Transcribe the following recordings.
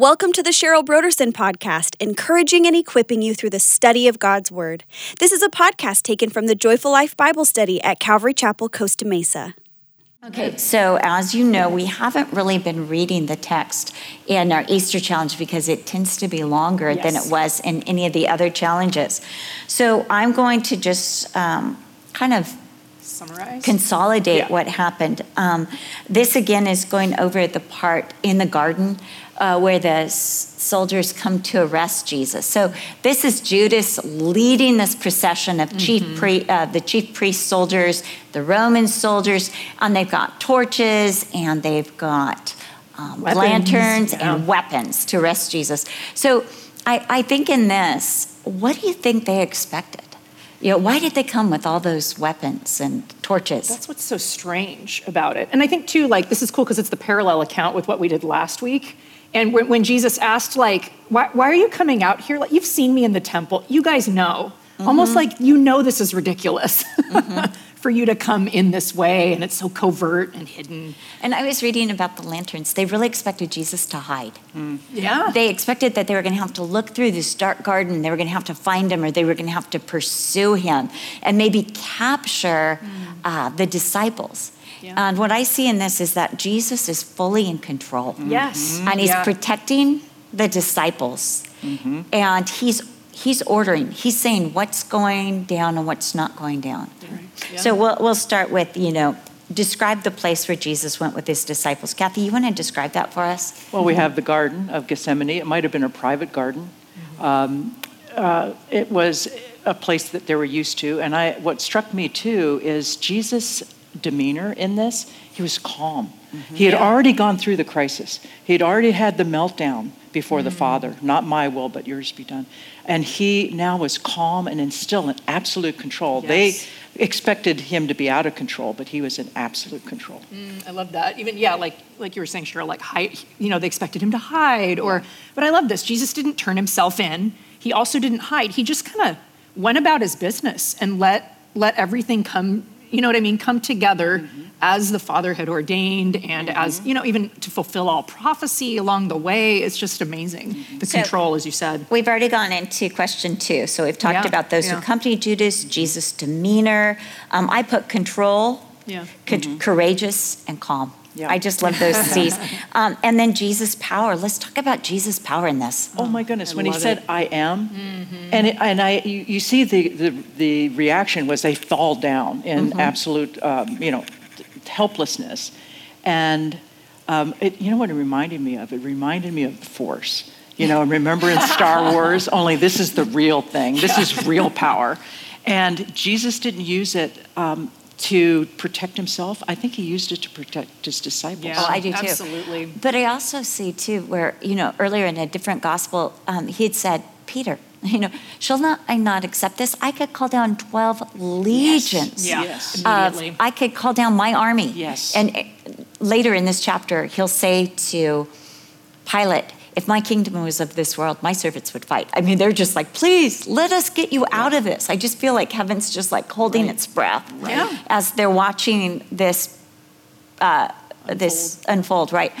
Welcome to the Cheryl Brodersen podcast, encouraging and equipping you through the study of God's Word. This is a podcast taken from the Joyful Life Bible Study at Calvary Chapel, Costa Mesa. Okay, so as you know, we haven't really been reading the text in our Easter challenge because it tends to be longer yes. than it was in any of the other challenges. So I'm going to just um, kind of summarize consolidate yeah. what happened. Um, this again is going over the part in the garden uh, where the soldiers come to arrest Jesus. So this is Judas leading this procession of chief mm-hmm. pre, uh, the chief priest soldiers, the Roman soldiers, and they've got torches and they've got um, lanterns yeah. and weapons to arrest Jesus. So I, I think in this, what do you think they expected? You know, why did they come with all those weapons and torches? That's what's so strange about it. And I think, too, like, this is cool because it's the parallel account with what we did last week. And when, when Jesus asked, like, why, why, are you coming out here? Like, you've seen me in the temple. You guys know. Mm-hmm. Almost like you know this is ridiculous mm-hmm. for you to come in this way, and it's so covert and hidden. And I was reading about the lanterns. They really expected Jesus to hide. Mm. Yeah. They expected that they were going to have to look through this dark garden, they were going to have to find him, or they were going to have to pursue him and maybe capture mm. uh, the disciples. Yeah. And what I see in this is that Jesus is fully in control. Mm-hmm. Yes. And he's yeah. protecting the disciples. Mm-hmm. And he's he's ordering. He's saying what's going down and what's not going down. Yeah. So we'll we'll start with, you know, describe the place where Jesus went with his disciples. Kathy, you want to describe that for us? Well, we have the Garden of Gethsemane. It might have been a private garden. Mm-hmm. Um, uh, it was a place that they were used to. And I, what struck me too is Jesus demeanor in this, he was calm. Mm-hmm. He had yeah. already gone through the crisis. He had already had the meltdown before mm-hmm. the Father, not my will, but yours be done. And he now was calm and in still in absolute control. Yes. They expected him to be out of control, but he was in absolute control. Mm, I love that. Even yeah, like like you were saying, Cheryl, like hide. You know, they expected him to hide, or but I love this. Jesus didn't turn himself in. He also didn't hide. He just kind of went about his business and let let everything come you know what I mean, come together mm-hmm. as the Father had ordained and mm-hmm. as, you know, even to fulfill all prophecy along the way. It's just amazing. Mm-hmm. The so control, as you said. We've already gone into question two. So we've talked yeah. about those yeah. who accompanied Judas, Jesus' demeanor. Um, I put control, yeah. co- mm-hmm. courageous, and calm. Yeah. I just love those C's. Um, and then Jesus' power. Let's talk about Jesus' power in this. Oh my goodness! I when he said, it. "I am," mm-hmm. and it, and I, you, you, see the, the the reaction was they fall down in mm-hmm. absolute, um, you know, helplessness, and um, it, you know what it reminded me of? It reminded me of the Force. You know, remember in Star Wars? Only this is the real thing. This is real power. And Jesus didn't use it um, to protect himself. I think he used it to protect his disciples. Yeah, oh, I do too. Absolutely. But I also see too where you know earlier in a different gospel, um, he had said, Peter, you know, shall not I not accept this? I could call down twelve legions. Yes. Yeah. Yes. Immediately. I could call down my army. Yes. And eh, later in this chapter, he'll say to Pilate, if my kingdom was of this world, my servants would fight. I mean, they're just like, please let us get you out of this. I just feel like heaven's just like holding right. its breath right. as they're watching this uh, unfold. this unfold, right?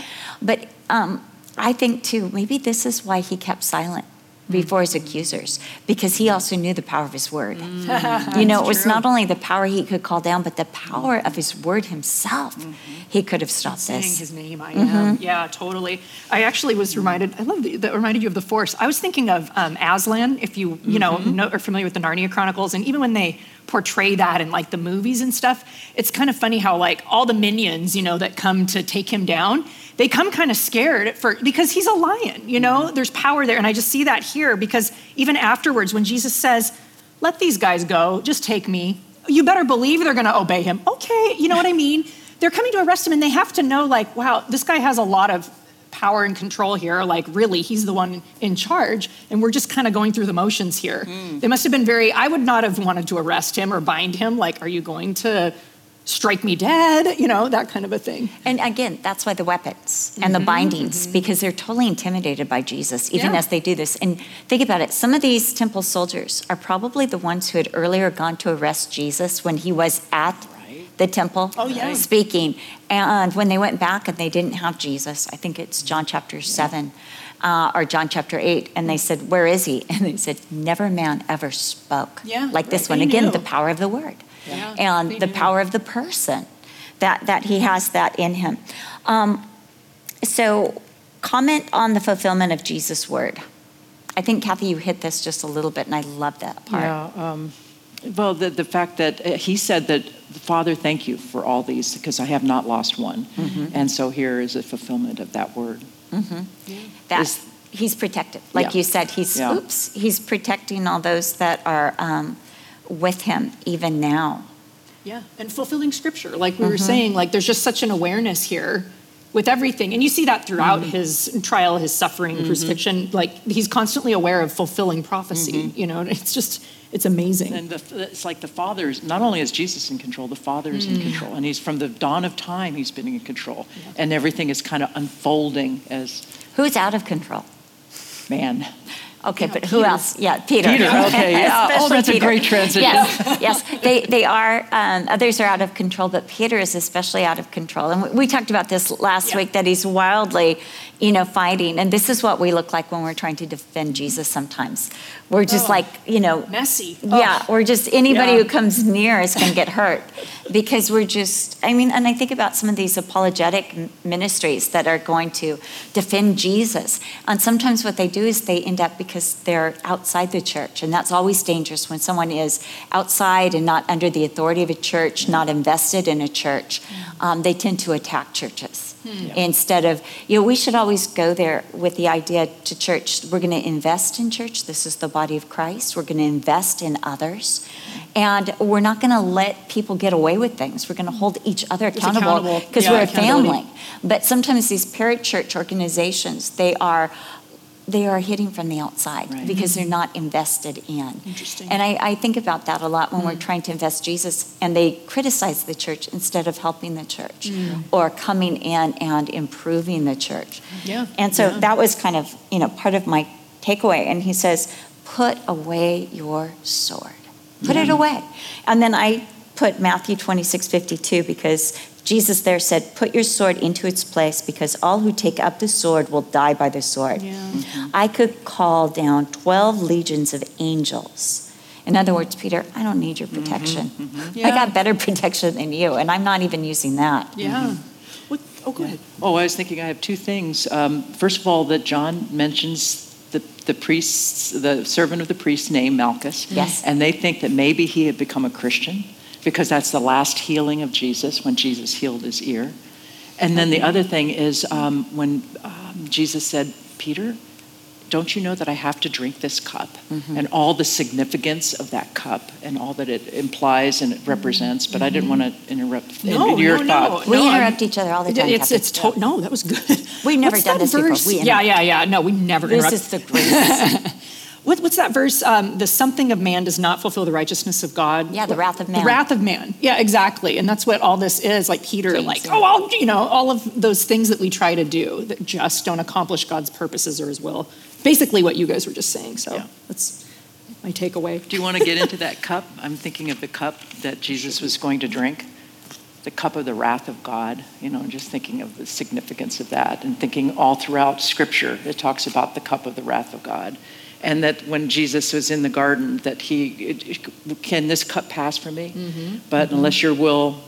But um, I think too, maybe this is why he kept silent before his accusers because he also knew the power of his word. Mm. you know, it was true. not only the power he could call down, but the power of his word himself. Mm-hmm. He could have stopped Saying this. his name, I mm-hmm. am. Yeah, totally. I actually was reminded. I love the, that reminded you of the Force. I was thinking of um, Aslan. If you you know, mm-hmm. know are familiar with the Narnia Chronicles, and even when they portray that in like the movies and stuff, it's kind of funny how like all the minions, you know, that come to take him down they come kind of scared for because he's a lion, you know? Mm-hmm. There's power there. And I just see that here because even afterwards, when Jesus says, let these guys go, just take me, you better believe they're gonna obey him. Okay, you know what I mean? They're coming to arrest him and they have to know, like, wow, this guy has a lot of power and control here. Like, really, he's the one in charge, and we're just kind of going through the motions here. Mm. They must have been very, I would not have wanted to arrest him or bind him. Like, are you going to strike me dead, you know, that kind of a thing. And again, that's why the weapons and mm-hmm, the bindings, mm-hmm. because they're totally intimidated by Jesus, even yeah. as they do this. And think about it some of these temple soldiers are probably the ones who had earlier gone to arrest Jesus when he was at the temple oh, yeah. speaking. And when they went back and they didn't have Jesus, I think it's John chapter 7. uh, or John chapter 8, and they said, Where is he? And they said, Never man ever spoke Yeah, like this right. one. They Again, knew. the power of the word Yeah, and the power of the person that, that he has that in him. Um, so, comment on the fulfillment of Jesus' word. I think, Kathy, you hit this just a little bit, and I love that part. Yeah. Um, well, the, the fact that uh, he said that, Father, thank you for all these because I have not lost one. Mm-hmm. And so here is a fulfillment of that word. that is- he's protected. Like Yeah. you said, he's Yeah. oops, he's protecting all those that are um, with him even now. Yeah, and fulfilling scripture, like we were Mm-hmm. saying, like there's just such an awareness here with everything. And you see that throughout Mm-hmm. his trial, his suffering, crucifixion. Like he's constantly aware of fulfilling prophecy, Mm-hmm. you know, and it's just, it's amazing. And the, it's like the Father's, not only is Jesus in control, the Father is Mm. in control. And he's from the dawn of time, he's been in control. And everything is kind of unfolding as Who's out of control? man. Okay, Yeah, but who else? Yeah, Peter. Peter, okay, yeah. Oh, Especially that's a great transition. Yes, yes. They, they are, um, others are out of control, but Peter is especially out of control. And we, we talked about this last Yeah. week that he's wildly, you know, fighting. And this is what we look like when we're trying to defend Jesus sometimes. We're just Oh. like, you know, Messy. yeah, we're just anybody Yeah. who comes near is going to get hurt because we're just, I mean, and I think about some of these apologetic ministries that are going to defend Jesus. And sometimes what they do is they end up because they're outside the church. And that's always dangerous when someone is outside and not under the authority of a church, not invested in a church. Um, they tend to attack churches instead of, you know, we should always go there with the idea to church, we're going to invest in church. This is the body of Christ. We're going to invest in others. And we're not going to let people get away with things. We're going to hold each other accountable accountable. because Yeah, we're a family. But sometimes these parachurch organizations, they are they are hitting from the outside Right. because they're not invested in. Interesting. And I, I think about that a lot when we're mm. trying to invest Jesus and they criticize the church instead of helping the church mm. or coming in and improving the church. Yeah, And so yeah. that was kind of, you know, part of my takeaway. And he says, put away your sword. Put it mm. away. And then I put Matthew 26, 52 because Jesus there said, put your sword into its place because all who take up the sword will die by the sword. Yeah. Mm-hmm. I could call down 12 legions of angels. In other words, Peter, I don't need your mm-hmm, protection. Mm-hmm. I Yeah. got better protection than you, and I'm not even using that. Yeah. What, oh, go ahead. Oh, I was thinking I have two things. Um, first of all, that John mentions the, the priest's, the servant of the priest's name, Malchus. Yes. And they think that maybe he had become a Christian because that's the last healing of Jesus when Jesus healed his ear. And then the other thing is um, when um, Jesus said, Peter, don't you know that I have to drink this cup? And all the significance of that cup and all that it implies and it represents. But I didn't want to interrupt No, your no, thought. We No, I'm- interrupt each other all the time. It's, it's to- no, that was good. We've never What's done this before. verse? We yeah, yeah, yeah. No, we never This interrupt. is the greatest. What, what's that verse? Um, the something of man does not fulfill the righteousness of God. Yeah, the wrath of man. The wrath of man. Yeah, exactly. And that's what all this is. Like Peter, James, like, yeah. oh, I'll, you know, all of those things that we try to do that just don't accomplish God's purposes or his will. Basically, what you guys were just saying. So Yeah. that's my takeaway. Do you want to get into that cup? I'm thinking of the cup that Jesus was going to drink, the cup of the wrath of God, you know, just thinking of the significance of that and thinking all throughout Scripture, it talks about the cup of the wrath of God. And that when Jesus was in the garden, that he, it- can this cup pass from me? Mm-hmm. But unless your will,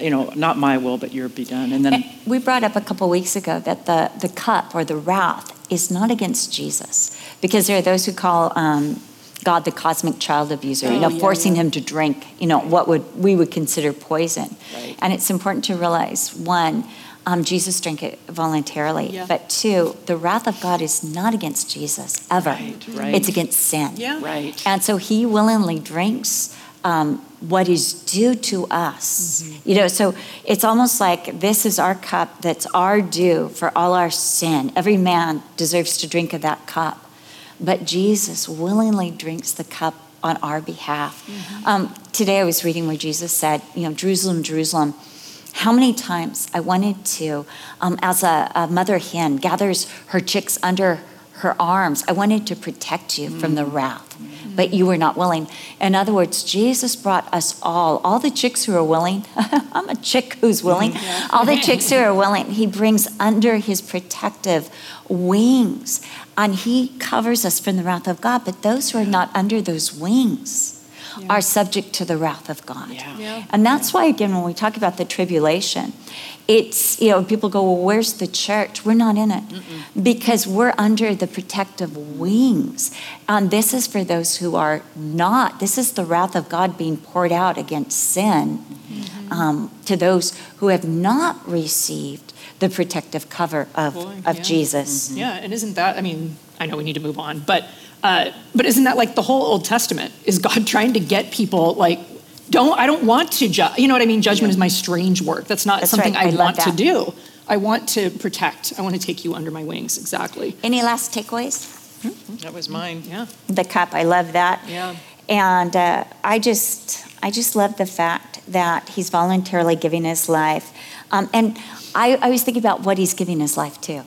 you know, not my will, but your be done. And then, We brought up a couple weeks ago that the, the cup or the wrath is not against Jesus because there are those who call um, God the cosmic child abuser, you know, Oh, yeah, forcing yeah. him to drink, you know, what would we would consider poison. Right. And it's important to realize one, um, Jesus drank it voluntarily, Yeah. but two, the wrath of God is not against Jesus ever. Right, right. It's against sin. Yeah. right. And so he willingly drinks um, what is due to us. You know, so it's almost like this is our cup that's our due for all our sin. Every man deserves to drink of that cup. But Jesus willingly drinks the cup on our behalf. Um, today I was reading where Jesus said, you know, Jerusalem, Jerusalem, how many times I wanted to, um, as a, a mother hen gathers her chicks under her arms, I wanted to protect you from the wrath. but you were not willing. In other words, Jesus brought us all, all the chicks who are willing. I'm a chick who's willing. All the chicks who are willing, he brings under his protective wings and he covers us from the wrath of God. But those who are not under those wings, are subject to the wrath of God. Yeah. Yeah. And that's why, again, when we talk about the tribulation, it's, you know, people go, well, where's the church? We're not in it because we're under the protective wings. And this is for those who are not. This is the wrath of God being poured out against sin um, to those who have not received the protective cover of, Boy, of yeah. Jesus. Yeah, and isn't that? I mean, I know we need to move on, but uh, but isn't that like the whole Old Testament? Is God trying to get people like? Don't I don't want to judge. You know what I mean? Judgment is my strange work. That's not That's something right. I I, love want to do. I want to protect. I want to take you under my wings. Exactly. Any last takeaways? That was mine. Yeah. the cup. I love that. Yeah. And uh, I just, I just love the fact that he's voluntarily giving his life. Um, and I, I was thinking about what he's giving his life to.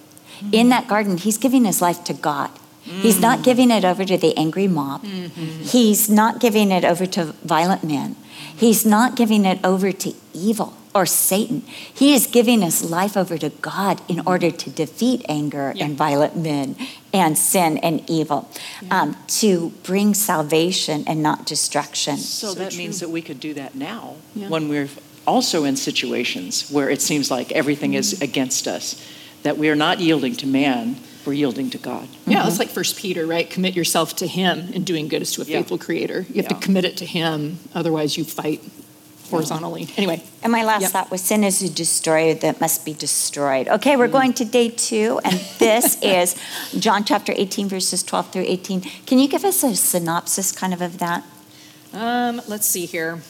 In that garden, he's giving his life to God. He's not giving it over to the angry mob. He's not giving it over to violent men. He's not giving it over to evil or Satan. He is giving his life over to God in order to defeat anger Yeah. and violent men and sin and evil, um, to bring salvation and not destruction. So, that means that we could do that now Yeah. when we're also in situations where it seems like everything is against us, that we are not yielding to man, we're yielding to God. Yeah, it's like First Peter, right? Commit yourself to Him, and doing good is to a Yeah. faithful Creator. You have Yeah. to commit it to Him, otherwise you fight horizontally. Anyway, And my last Yep. thought was sin is a destroyer that must be destroyed. Okay, we're going to day two, and this is John chapter 18, verses 12 through 18. Can you give us a synopsis kind of of that? Um, let's see here.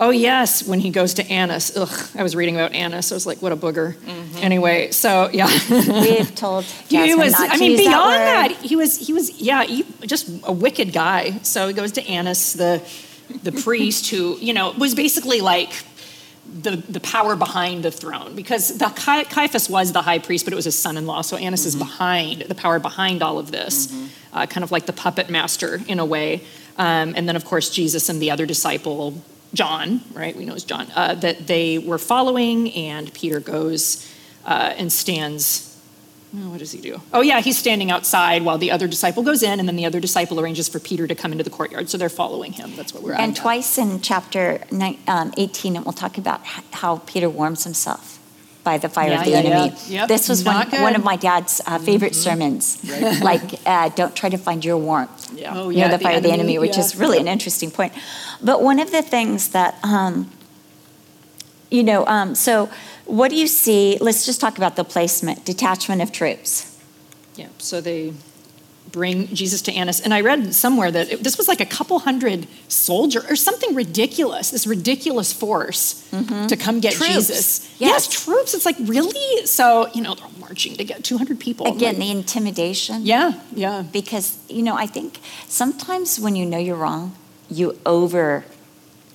Oh yes, when he goes to Annas. Ugh, I was reading about Annas. I was like, what a booger. Anyway, so yeah. We've told he was, not I mean, beyond that, that, he was. He was. Yeah, he, just a wicked guy. So he goes to Annas, the the priest, who you know was basically like the the power behind the throne because the Cai- Caiaphas was the high priest, but it was his son-in-law. So Annas is behind the power behind all of this, uh, kind of like the puppet master in a way. Um, and then of course Jesus and the other disciple John, right? We know as John uh, that they were following, and Peter goes uh, and stands. Oh, what does he do? Oh, yeah, he's standing outside while the other disciple goes in, and then the other disciple arranges for Peter to come into the courtyard. So they're following him. That's what we're. And twice in chapter um, 18, it will talk about how Peter warms himself by the fire Yeah, of the yeah, enemy. yeah. Yep, This was one, not one good. of my dad's uh, favorite sermons. Like, uh, don't try to find your warmth Yeah. Oh, near yeah, the fire of the enemy, which is really an interesting point. But one of the things that, um, you know, um, so what do you see? Let's just talk about the placement, detachment of troops. Yeah, so they bring Jesus to Annas. And I read somewhere that it, this was like a couple hundred soldier or something ridiculous, this ridiculous force mm-hmm. to come get Troops. Jesus. Yes. troops. It's like, really? So, you know, they're marching to get 200 people. Again, like, the intimidation. yeah, yeah. because you know i think sometimes when you know you're wrong you over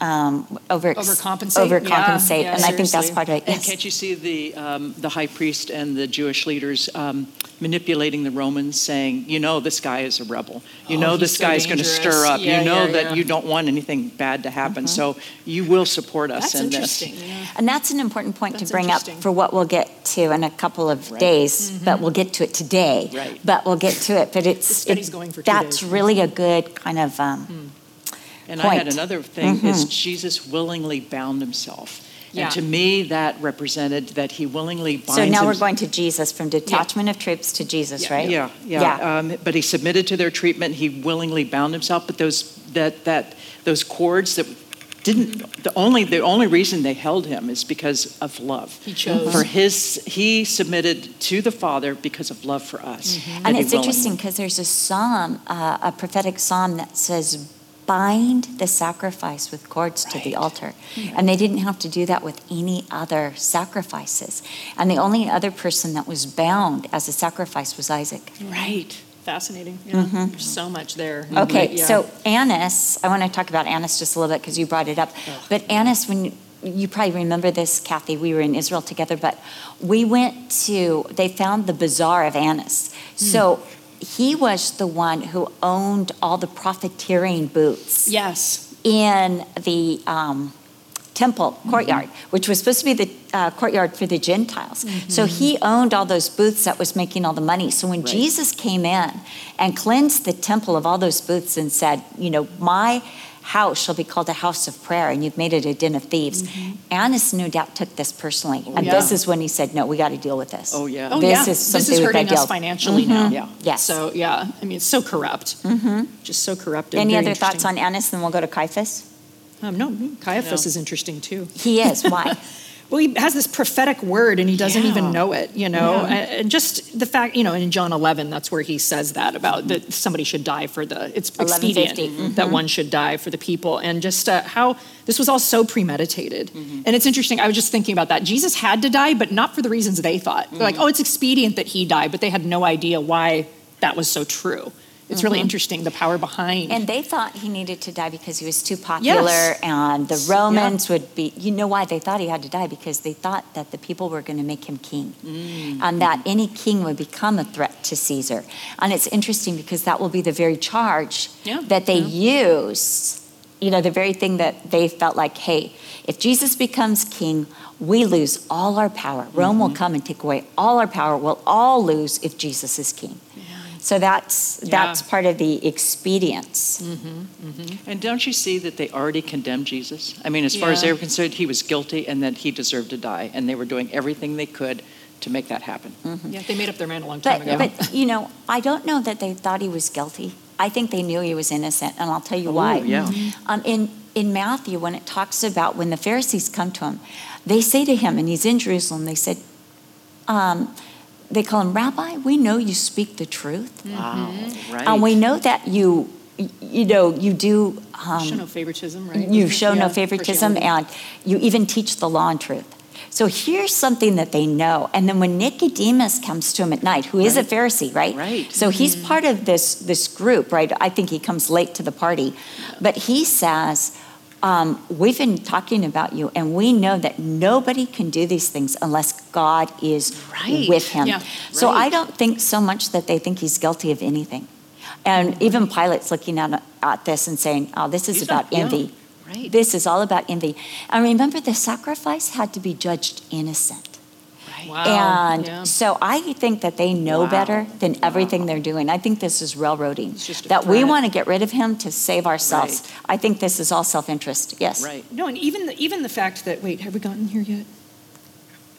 um, over Overcompensate? overcompensate Yeah, yeah, and i think that's part of it And can't you see the, um, the high priest and the Jewish leaders um, manipulating the Romans, saying, you know, this guy is a rebel. You Oh, know, this so guy is going to stir up. Yeah, you know yeah, that yeah. you don't want anything bad to happen. So you will support us That's in interesting. this. Yeah. and that's an important point That's to bring up for what we'll get to in a couple of Right. days but we'll get to it today Right. but we'll get to it but it's The study's it- going for two that's days. really a good kind of um, And I had another thing is Jesus willingly bound himself. Yeah. And to me, that represented that he willingly binds so now we're going to jesus from detachment of troops to jesus Yeah, right Yeah, yeah. Um, but he submitted to their treatment. He willingly bound himself. But those that that those cords that didn't the only the only reason they held him is because of love. He chose. for his. He submitted to the Father because of love for us. Mm-hmm. And he it's interesting because there's a psalm, uh, a prophetic psalm that says, bind the sacrifice with cords to the Right. altar. Mm-hmm. And they didn't have to do that with any other sacrifices. And the only other person that was bound as a sacrifice was Isaac. Mm-hmm. Right. Fascinating. Yeah. Mm-hmm. There's so much there. Okay, But, yeah. so Annas, I want to talk about Annas just a little bit because you brought it up. But Annas, when you, you probably remember this, Kathy, we were in Israel together, but we went to, they found the bazaar of Annas. So mm. He was the one who owned all the profiteering booths Yes. in the um, temple courtyard, which was supposed to be the uh, courtyard for the Gentiles. So he owned all those booths that was making all the money. So when Right. Jesus came in and cleansed the temple of all those booths and said, you know, my house shall be called a house of prayer, and you've made it a den of thieves. Annas no doubt took this personally, and yeah. this is when he said, "No, we got to deal with this." Oh, yeah. Oh this yeah. is this is hurting gotta us deal- financially now. Yeah. Yes. So yeah, I mean, it's so corrupt. Mm-hmm. Just so corrupted. Any Very other thoughts on Annas? Then we'll go to Caiaphas. Um, no, Caiaphas No. is interesting too. He is. Why? Well, he has this prophetic word and he doesn't Yeah. even know it, you know? Yeah. And just the fact, you know, in John 11, that's where he says that about that somebody should die for the, it's 11:50. expedient that mm-hmm. one should die for the people. And just uh, how this was all so premeditated. Mm-hmm. And it's interesting, I was just thinking about that. Jesus had to die, but not for the reasons they thought. They're like, mm. oh, it's expedient that he died, but they had no idea why that was so true. It's really interesting, the power behind. And they thought he needed to die because he was too popular, Yes. and the Romans would be. You know why they thought he had to die? Because they thought that the people were going to make him king, Mm. and that any king would become a threat to Caesar. And it's interesting because that will be the very charge Yeah, that they use. You know, the very thing that they felt like, hey, if Jesus becomes king, we lose all our power. Rome Mm-hmm. will come and take away all our power. We'll all lose if Jesus is king. So that's that's Yeah. part of the expedience. And don't you see that they already condemned Jesus? I mean, as far as they were concerned, he was guilty and that he deserved to die, and they were doing everything they could to make that happen. yeah, they made up their mind a long time But ago. but you know, I don't know that they thought he was guilty. I think they knew he was innocent, and I'll tell you why. Ooh, yeah. Um, in in Matthew, when it talks about when the Pharisees come to him, they say to him, and he's in Jerusalem. They said, um, they call him Rabbi. We know you speak the truth, mm-hmm. Wow, right. and we know that you, you know, you do. Um, show no favoritism, right? you mm-hmm. show Yeah, no favoritism partiality. and you even teach the law and truth so here's something that they know and then when nicodemus comes to him at night who is a pharisee right Right. so he's mm-hmm. part of this this group right i think he comes late to the party but he says um, we've been talking about you and we know that nobody can do these things unless god is Right. with him Yeah. so i don't think so much that they think he's guilty of anything and even pilate's looking at, at this and saying oh this is He's about not- yeah. envy Right. this is all about envy. And remember, the sacrifice had to be judged innocent. Wow. and yeah. so I think that they know Wow. better than everything they're doing. I think this is railroading. That we want to get rid of him to save ourselves. Right. I think this is all self interest. Yes. Right. No, and even the, even the fact that wait, have we gotten here yet?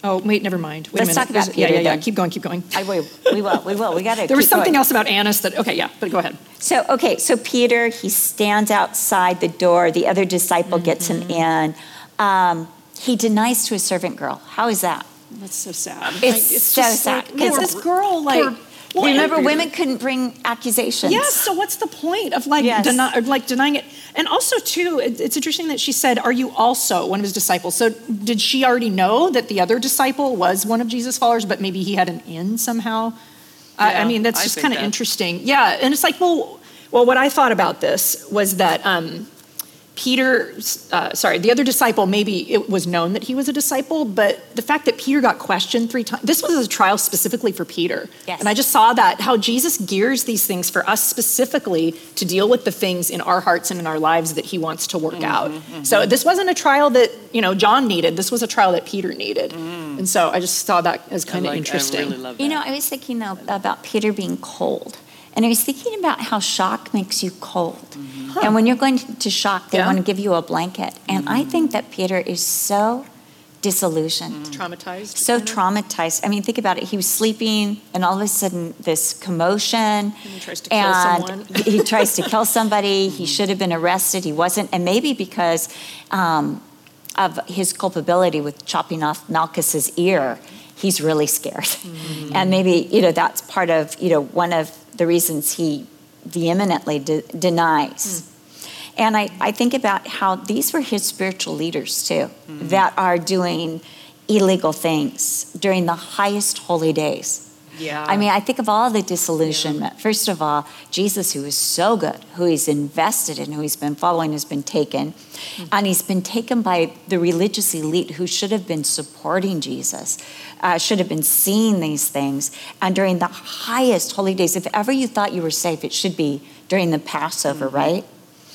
Oh, wait, never mind. Wait Let's a minute. talk about There's- yeah, Peter yeah, yeah. then. Keep going, keep going. I will. We will. We will. We got to. There was something else about Annas that. Okay, yeah, but go ahead. So, okay, so Peter, he stands outside the door. The other disciple gets him Mm-hmm. in. Um, he denies to a servant girl. How is that? That's so sad. It's so just sad, Like, this girl, like, well, Remember, and- women couldn't bring accusations. Yes. So what's the point of like Yes. deny, or, like denying it? And also too, it- it's interesting that she said, "Are you also one of his disciples?" So did she already know that the other disciple was one of Jesus' followers, but maybe he had an in somehow? I, I mean, that's I just kind of that. interesting. Yeah, and it's like, well, well, what I thought about this was that. Um, Peter, uh, sorry, the other disciple, maybe it was known that he was a disciple, but the fact that Peter got questioned three times, this was a trial specifically for Peter. Yes. And I just saw that, how Jesus gears these things for us specifically to deal with the things in our hearts and in our lives that he wants to work mm-hmm, out. Mm-hmm. So this wasn't a trial that, you know, John needed. This was a trial that Peter needed. Mm. And so I just saw that as kind of like- interesting. I really love that. You know, I was thinking though about Peter being cold. And I was thinking about how shock makes you cold. And when you're going to shock, they Yeah. want to give you a blanket. And I think that Peter is so disillusioned, Traumatized. so traumatized. I mean, think about it. He was sleeping, and all of a sudden, this commotion. And he tries to kill someone. he tries to kill somebody. He should have been arrested. He wasn't. And maybe because um, of his culpability with chopping off Malchus's ear, he's really scared. Mm-hmm. And maybe, you know, that's part of, you know, one of the reasons he vehemently de- denies. Hmm. And I, I think about how these were his spiritual leaders too, hmm. that are doing illegal things during the highest holy days. Yeah. I mean, I think of all the disillusionment. First of all, Jesus, who is so good, who he's invested in, who he's been following, has been taken. Mm-hmm. And he's been taken by the religious elite who should have been supporting Jesus, uh, should have been seeing these things. And during the highest holy days, if ever you thought you were safe, it should be during the Passover, mm-hmm. right?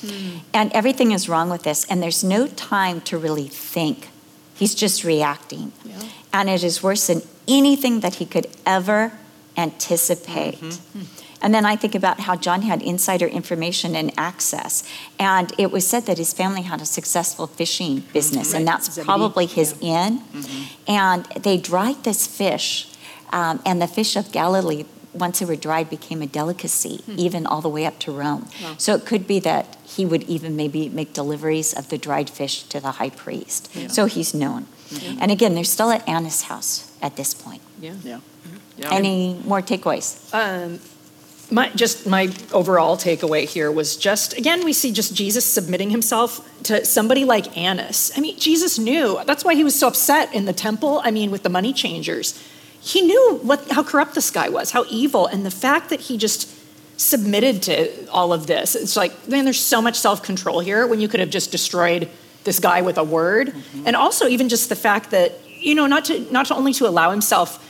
Mm. And everything is wrong with this. And there's no time to really think. He's just reacting. Yeah. And it is worse than anything that he could ever anticipate. Mm-hmm. And then I think about how John had insider information and access. And it was said that his family had a successful fishing mm-hmm. business, mm-hmm. and that's Zebedee. probably his yeah. inn. Mm-hmm. And they dried this fish, um, and the fish of Galilee, once they were dried, became a delicacy, mm-hmm. even all the way up to Rome. Wow. So it could be that he would even maybe make deliveries of the dried fish to the high priest. Yeah. So he's known. Mm-hmm. And again, they're still at Annas' house at this point. Yeah. Yeah. yeah. Any more takeaways? Um, my just my overall takeaway here was just again we see just Jesus submitting himself to somebody like Annas. I mean Jesus knew that's why he was so upset in the temple. I mean with the money changers, he knew what how corrupt this guy was, how evil, and the fact that he just submitted to all of this. It's like man, there's so much self control here when you could have just destroyed this guy with a word, mm-hmm. and also even just the fact that you know not to not to only to allow himself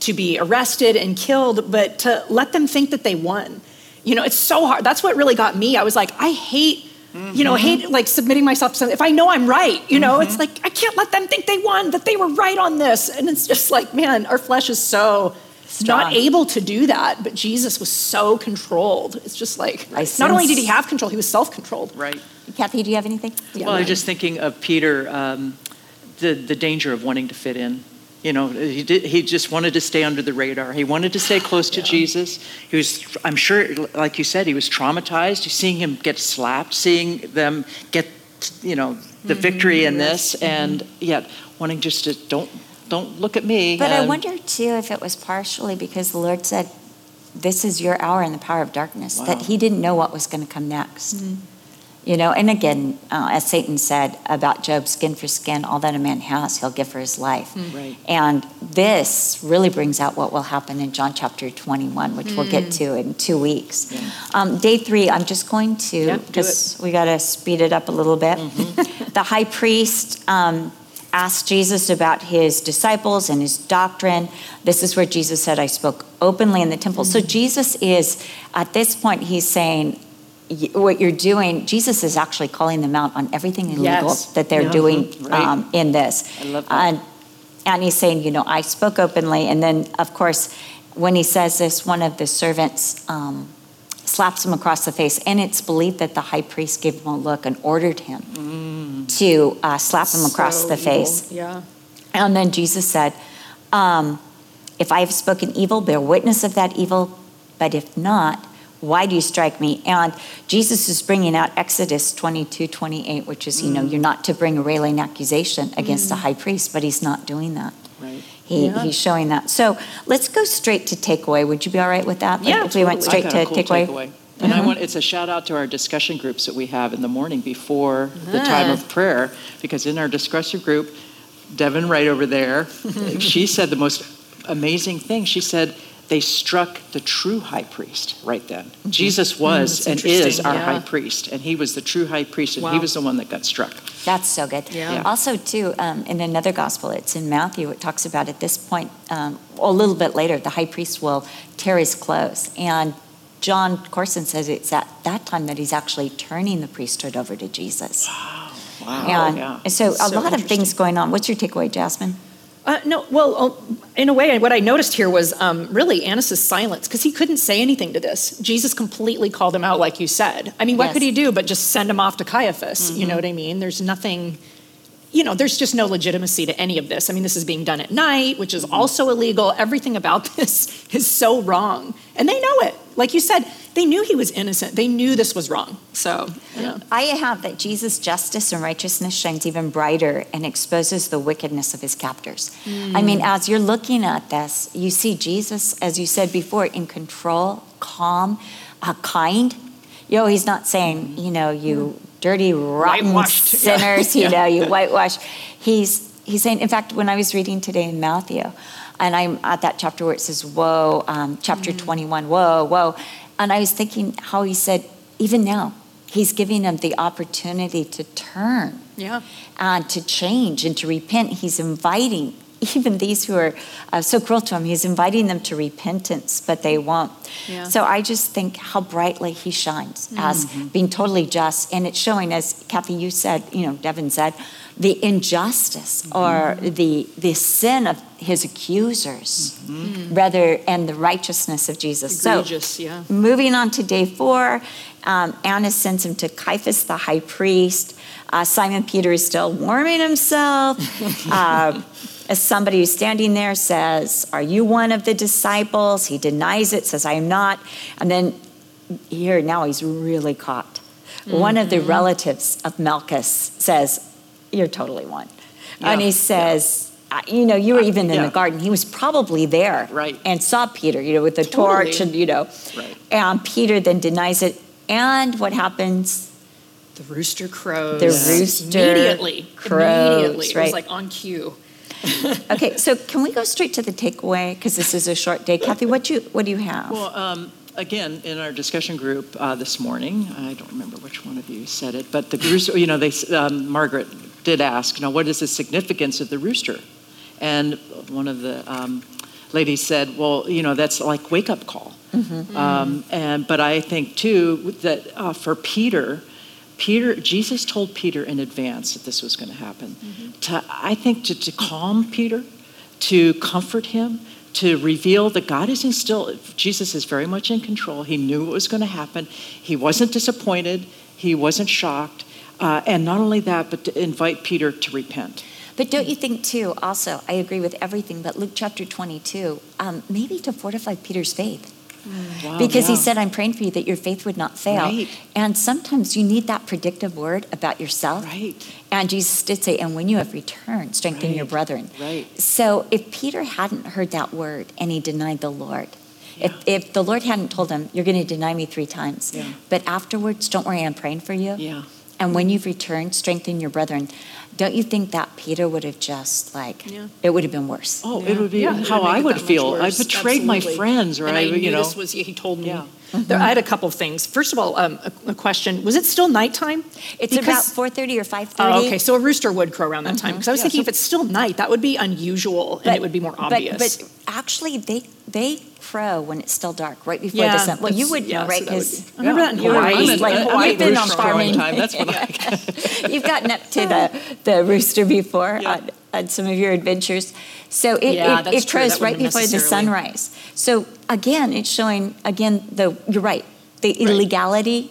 to be arrested and killed, but to let them think that they won. You know, it's so hard. That's what really got me. I was like, I hate, mm-hmm. you know, mm-hmm. hate like submitting myself to something. If I know I'm right, you know, mm-hmm. it's like, I can't let them think they won, that they were right on this. And it's just like, man, our flesh is so Strong. not able to do that. But Jesus was so controlled. It's just like, not only did he have control, he was self controlled. Right. Kathy, do you have anything? Yeah, well, I'm just thinking of Peter, um, the, the danger of wanting to fit in. You know, he, did, he just wanted to stay under the radar. He wanted to stay close to yeah. Jesus. He was, I'm sure, like you said, he was traumatized. Seeing him get slapped, seeing them get, you know, the mm-hmm. victory in this, mm-hmm. and yet wanting just to don't don't look at me. But I wonder too if it was partially because the Lord said, "This is your hour in the power of darkness." Wow. That He didn't know what was going to come next. Mm-hmm. You know, and again, uh, as Satan said about Job, skin for skin, all that a man has, he'll give for his life. Mm. Right. And this really brings out what will happen in John chapter 21, which mm. we'll get mm. to in two weeks. Yeah. Um, day three, I'm just going to, because we got to speed it up a little bit. Mm-hmm. the high priest um, asked Jesus about his disciples and his doctrine. This is where Jesus said, I spoke openly in the temple. Mm-hmm. So Jesus is, at this point, he's saying, what you're doing, Jesus is actually calling them out on everything illegal yes. that they're yeah. doing right. um, in this. I love that. And, and he's saying, you know, I spoke openly. And then, of course, when he says this, one of the servants um, slaps him across the face. And it's believed that the high priest gave him a look and ordered him mm. to uh, slap him across the evil. face. Yeah. And then Jesus said, um, If I have spoken evil, bear witness of that evil. But if not, why do you strike me? And Jesus is bringing out Exodus 22, 28, which is, you know, mm. you're not to bring a railing accusation against mm. a high priest, but he's not doing that. Right. He, yeah. He's showing that. So let's go straight to takeaway. Would you be all right with that? Yeah. If we went straight to cool takeaway? takeaway. And mm-hmm. I want it's a shout out to our discussion groups that we have in the morning before the time of prayer, because in our discussion group, Devin right over there, she said the most amazing thing. She said, they struck the true high priest right then. Mm-hmm. Jesus was mm, and is our yeah. high priest, and he was the true high priest, and wow. he was the one that got struck. That's so good. Yeah. yeah. Also, too, um, in another gospel, it's in Matthew. It talks about at this point, um, a little bit later, the high priest will tear his clothes, and Jon Courson says it's at that time that he's actually turning the priesthood over to Jesus. Wow. Wow. And yeah. so, a so lot of things going on. What's your takeaway, Jasmine? Uh, no, well, uh, in a way, what I noticed here was um, really Annas' silence because he couldn't say anything to this. Jesus completely called him out, like you said. I mean, what yes. could he do but just send him off to Caiaphas? Mm-hmm. You know what I mean? There's nothing, you know, there's just no legitimacy to any of this. I mean, this is being done at night, which is mm-hmm. also illegal. Everything about this is so wrong. And they know it. Like you said, they knew he was innocent. They knew this was wrong. So, yeah. I have that Jesus' justice and righteousness shines even brighter and exposes the wickedness of his captors. Mm. I mean, as you're looking at this, you see Jesus, as you said before, in control, calm, uh, kind. You know, he's not saying, you know, you dirty, rotten sinners, yeah. you know, you whitewash. He's, he's saying, in fact, when I was reading today in Matthew, and I'm at that chapter where it says, Whoa, um, chapter Mm. 21, whoa, whoa. And I was thinking how he said, even now, he's giving them the opportunity to turn Yeah. and to change and to repent. He's inviting even these who are uh, so cruel to him, he's inviting them to repentance, but they won't. Yeah. So I just think how brightly he shines as being totally just. And it's showing, as Kathy, you said, you know, Devin said, the injustice or the, the sin of his accusers rather and the righteousness of Jesus. Egregious, so yeah. moving on to day four, um, Annas sends him to Caiaphas, the high priest. Uh, Simon Peter is still warming himself. uh, as somebody who's standing there says, Are you one of the disciples? He denies it, says, I am not. And then here, now he's really caught. One of the relatives of Malchus says, You're totally one. and he says, "Uh, You know, you were even in yeah. the garden. He was probably there Right. and saw Peter, you know, with the Totally. torch and, you know. Right. And Peter then denies it. And what happens? The rooster crows. The rooster immediately. crows, Immediately. It right. was like on cue. Okay, so can we go straight to the takeaway? Because this is a short day. Kathy, what, you, what do you have? Well, um, again, in our discussion group uh, this morning, I don't remember which one of you said it, but the rooster, you know, they, um, Margaret did ask, you know, what is the significance of the rooster? And one of the um, ladies said, well, you know, that's like wake up call. Um, and but I think too that uh, for Peter, Peter, Jesus told Peter in advance that this was going to happen. To I think to, to calm Peter, to comfort him, to reveal that God isn't still. Jesus is very much in control. He knew what was going to happen. He wasn't disappointed. He wasn't shocked. Uh, and not only that, but to invite Peter to repent. But don't you think, too, also, I agree with everything, but Luke chapter 22, um, maybe to fortify Peter's faith. Wow, because he said, I'm praying for you that your faith would not fail. Right. And sometimes you need that predictive word about yourself. Right. And Jesus did say, and when you have returned, strengthen your brethren. Right. So if Peter hadn't heard that word and he denied the Lord, if, if the Lord hadn't told him, you're going to deny me three times, Yeah. but afterwards, don't worry, I'm praying for you. Yeah. And when you've returned, strengthen your brethren. Don't you think that Peter would have just like, Yeah. it would have been worse? Oh, Yeah. it would be Yeah, how make I would feel. I worse. betrayed my friends, or and I, I you know. this was. He told me. Yeah. There, I had a couple of things. First of all, um, a, a question: Was it still nighttime? It's Because- about 4.30 or 5.30. Oh, okay, so a rooster would crow around that time. Because I was Yeah, thinking so- if it's still night, that would be unusual and it would be more but- obvious. But, actually, they they crow when it's still dark, right before Yeah, the sun. Well, you would yeah, know, so right? Because be- I remember that in you were Hawaii. raised, like, I'm in- you've been on rooster farming. time, that's when I- You've gotten up to the, the rooster before Yeah. on, on some of your adventures. So it, Yeah, it, that's it crows right wouldn't before the sunrise. So again, it's showing, again, the you're right, the illegality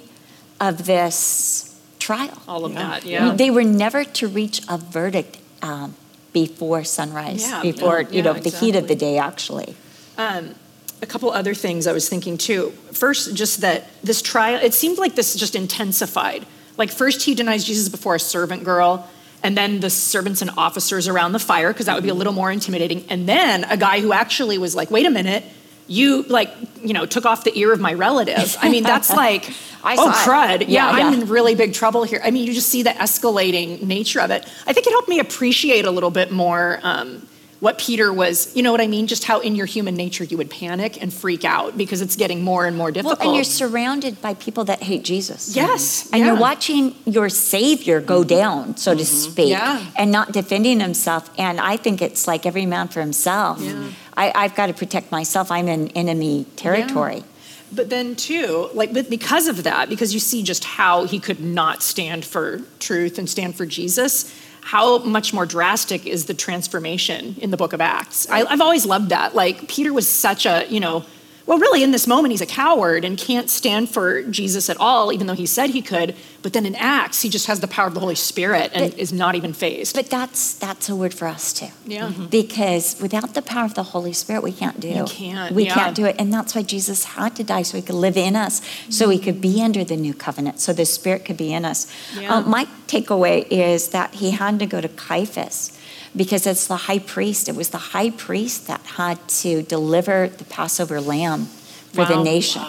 of this trial. all of Yeah. that, yeah. They were never to reach a verdict um, before sunrise, Yeah, before yeah, you know yeah, the heat of the day. Actually, Um, a couple other things I was thinking too. First, just that this trial, it seemed like this just intensified. Like, first he denies Jesus before a servant girl, and then the servants and officers around the fire, because that would be a little more intimidating. And then a guy who actually was like, wait a minute, you like, you know, took off the ear of my relative. I mean, that's like, I oh, crud. Yeah, Yeah, I'm in really big trouble here. I mean, you just see the escalating nature of it. I think it helped me appreciate a little bit more um, what Peter was, you know what I mean? Just how in your human nature you would panic and freak out because it's getting more and more difficult. well, and you're surrounded by people that hate Jesus. yes. And you're watching your Savior go mm-hmm. down, so to mm-hmm. speak, Yeah. and not defending himself. And I think it's like every man for himself. Yeah. I, I've got to protect myself. I'm in enemy territory. But then, too, like because of that, because you see just how he could not stand for truth and stand for Jesus, how much more drastic is the transformation in the book of Acts? I, I've always loved that. Like, Peter was such a, you know, well, really, in this moment, he's a coward and can't stand for Jesus at all, even though he said he could. But then in Acts, he just has the power of the Holy Spirit and But- is not even phased. But that's that's a word for us too. yeah. Because without the power of the Holy Spirit, we can't do. You can't, We yeah. can't do it, and that's why Jesus had to die so He could live in us, so He could be under the new covenant, so the Spirit could be in us. Yeah. Uh, my takeaway is that He had to go to Caiaphas because it's the high priest. It was the high priest that had to deliver the Passover lamb for the Wow. nation.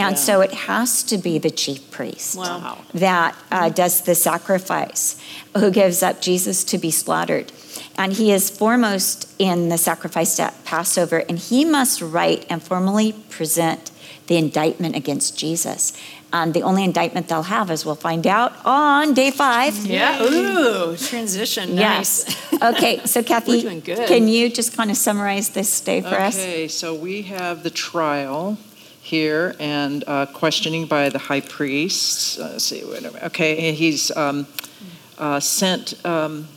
And so it has to be the chief priest Wow. that uh, does the sacrifice, who gives up Jesus to be slaughtered. and he is foremost in the sacrifice at Passover, and he must write and formally present the indictment against Jesus. And the only indictment they'll have, is we'll find out on day five. Yeah. Ooh, transition. Nice. Yes. Okay, so Kathy, We're doing good. can you just kind of summarize this day for us? Okay, so we have the trial here and uh, questioning by the high priest. Uh, let's see, wait a minute. Okay, he's um, uh, sent um,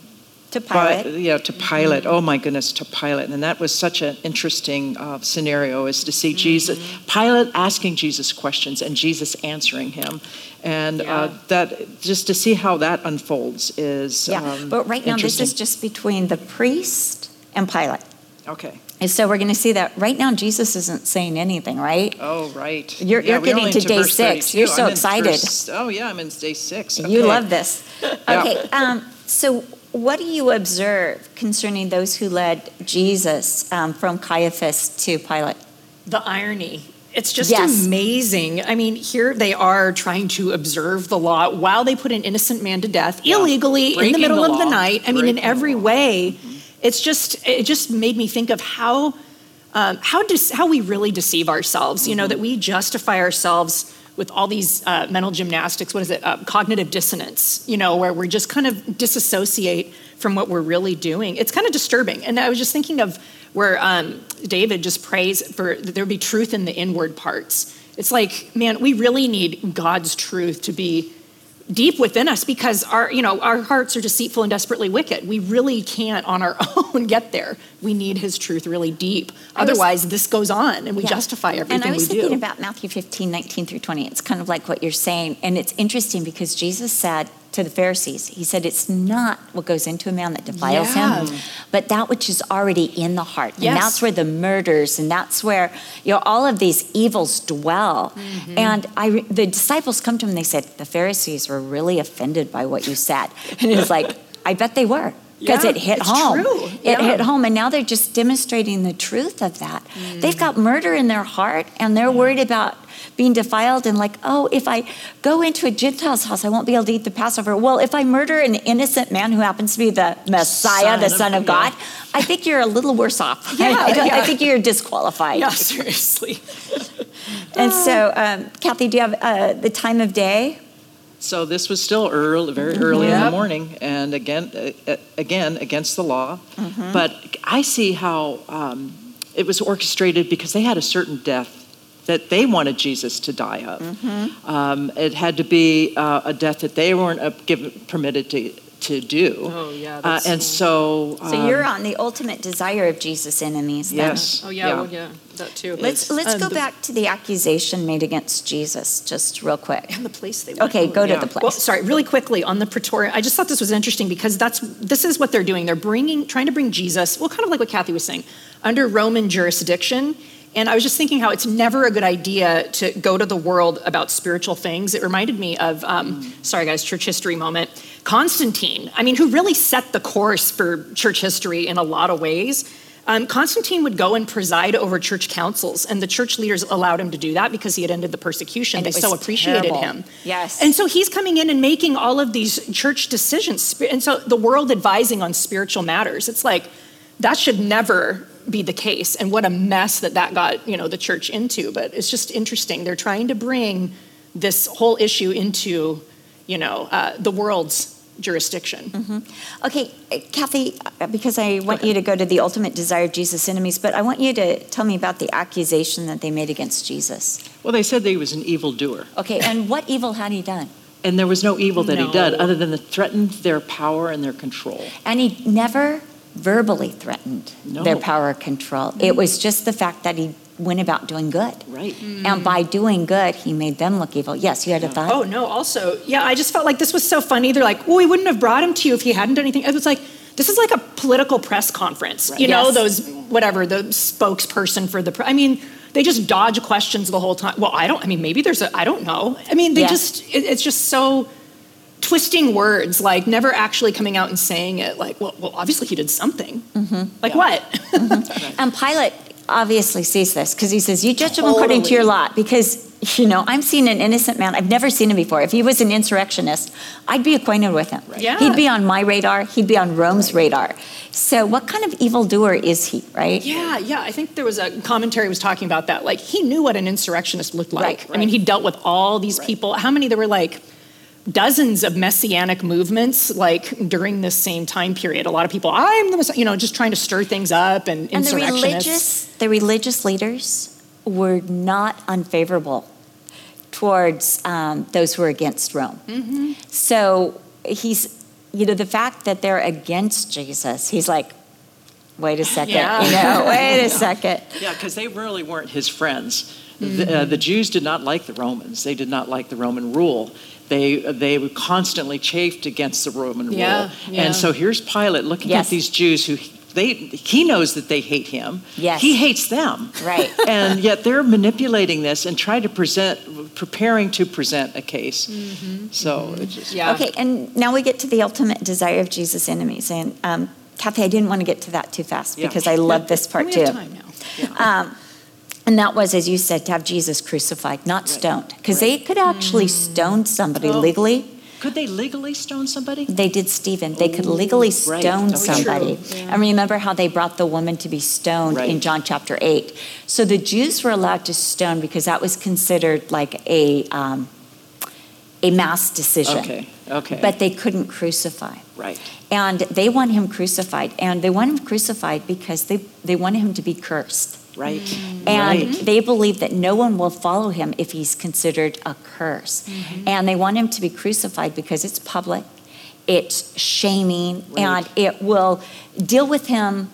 To pilot. Pilate. yeah, to Pilate. Oh my goodness, to Pilate. And that was such an interesting uh, scenario is to see Jesus, Pilate asking Jesus questions and Jesus answering him. And uh, that, just to see how that unfolds is Yeah, um, but right now this is just between the priest and Pilate. Okay. And so we're going to see that right now Jesus isn't saying anything, right? Oh, right. You're- you're getting to day six. 32. You're so I'm excited. verse- oh, yeah, I'm in day six. You love this. Okay, um, so what do you observe concerning those who led Jesus um, from Caiaphas to Pilate? The irony. It's just Yes. amazing. I mean, here they are trying to observe the law while they put an innocent man to death illegally in the middle the of the night. I mean, in every. Mm-hmm. way, it's just it just made me think of how um, how dis- how we really deceive ourselves. You know that we justify ourselves with all these uh, mental gymnastics. What is it? Uh, cognitive dissonance. You know, where we just kind of disassociate from what we're really doing. It's kind of disturbing. And I was just thinking of where um, David just prays for that there be truth in the inward parts. It's like, man, we really need God's truth to be deep within us because our you know our hearts are deceitful and desperately wicked we really can't on our own get there we need his truth really deep I was- otherwise this goes on and we Yeah. justify everything And I was we thinking do about Matthew 15, 19 through 20. It's kind of like what you're saying. And it's interesting because Jesus said to the Pharisees, He said, It's not what goes into a man that defiles Yeah. him, but that which is already in the heart. And that's where the murders and that's where, you know, all of these evils dwell. Mm-hmm. And I, the disciples come to him and they said, The Pharisees were really offended by what you said. And he's like, I bet they were. Because Yeah, it hit home. true. It Yeah. hit home, and now they're just demonstrating the truth of that. Mm. They've got murder in their heart, and they're worried about being defiled and like, oh, if I go into a Gentile's house, I won't be able to eat the Passover. Well, if I murder an innocent man who happens to be the Messiah, Son the of- Son of yeah. God, I think you're a little worse off. Yeah, I, don't- I think you're disqualified. yeah seriously And so, um, Kathy, do you have uh, the time of day? So this was still early, very early in the morning, and again, uh, uh, again against the law. Mm-hmm. But I see how um, it was orchestrated because they had a certain death that they wanted Jesus to die of. Mm-hmm. Um, it had to be uh, a death that they weren't uh, given permitted to to do. Oh, yeah, uh, and so. So um, you're on the ultimate desire of Jesus' enemies. then. Yes. oh yeah well, yeah that too Let's let's Um, go back to the accusation made against Jesus, just real quick. and the place they went. Okay, go to the place. Well, sorry, really quickly on the Praetorian. I just thought this was interesting because that's this is what they're doing. They're bringing, trying to bring Jesus. Well, kind of like what Kathy was saying, under Roman jurisdiction. And I was just thinking how it's never a good idea to go to the world about spiritual things. It reminded me of, um, sorry guys, church history moment. Constantine. I mean, who really set the course for church history in a lot of ways. Um, Constantine would go and preside over church councils, and the church leaders allowed him to do that because he had ended the persecution. And they so appreciated terrible. him. Yes. And so he's coming in and making all of these church decisions. And so the world advising on spiritual matters. It's like that should never be the case. And what a mess that that got, you know, the church into. But it's just interesting. They're trying to bring this whole issue into, you know, uh, the world's jurisdiction. Okay, uh, Kathy, uh, because I want you to go to the ultimate desire of Jesus' enemies, but I want you to tell me about the accusation that they made against Jesus. Well, they said that he was an evildoer. Okay, and what evil had he done? And there was no evil that he did other than to threaten their power and their control. And he never verbally threatened No. their power or control. It mm-hmm. was just the fact that he went about doing good. Right. Mm. And by doing good, he made them look evil. Yes, you had a thought? Oh no! Also, yeah, I just felt like this was so funny. They're like, "Well, we wouldn't have brought him to you if he hadn't done anything." It was like, this is like a political press conference. You know, those whatever the spokesperson for the. Pre- I mean, they just dodge questions the whole time. Well, I don't. I mean, maybe there's a. I don't know. I mean, they Yeah. just. It, it's just so twisting words, like never actually coming out and saying it. Like, well, well obviously he did something. Mm-hmm. Like what? Mm-hmm. And Pilate obviously sees this because he says, You judge them according to your lot. Because, you know, I'm seeing an innocent man. I've never seen him before. If he was an insurrectionist, I'd be acquainted with him. Yeah. He'd be on my radar, he'd be on Rome's radar. So, what kind of evildoer is he, right? Yeah, yeah. I think there was a commentary was talking about that. Like he knew what an insurrectionist looked like. Right, I mean, he dealt with all these people. How many there were like dozens of messianic movements like during this same time period. A lot of people, I'm the Messiah, you know, just trying to stir things up and, And the religious, the religious leaders were not unfavorable towards um, those who were against Rome. Mm-hmm. So he's, you know, the fact that they're against Jesus, he's like, wait a second, Yeah. you know, wait a second. Yeah, because they really weren't his friends. The, uh, the Jews did not like the Romans. They did not like the Roman rule. They they were constantly chafed against the Roman Yeah, rule. yeah. And so here's Pilate looking Yes. at these Jews who they he knows that they hate him. Yes. He hates them. Right. and yet they're manipulating this and trying to present preparing to present a case. So it's just Yeah. Okay, and now we get to the ultimate desire of Jesus' enemies. And um, Kathy, I didn't want to get to that too fast Yeah. because I love this part we too. have time now. Um, and that was, as you said, to have Jesus crucified, not stoned. Because they could actually stone somebody Oh. legally. could they legally stone somebody? They did Stephen. They could legally stone Okay. somebody. True. And remember how they brought the woman to be stoned in John chapter 8. So the Jews were allowed to stone because that was considered like a, um, a mass decision. Okay. Okay. But they couldn't crucify. Right. And they want him crucified. And they want him crucified because they, they want him to be cursed. Right. And right. they believe that no one will follow him if he's considered a curse. And they want him to be crucified because it's public, it's shaming, Right. and it will deal with him,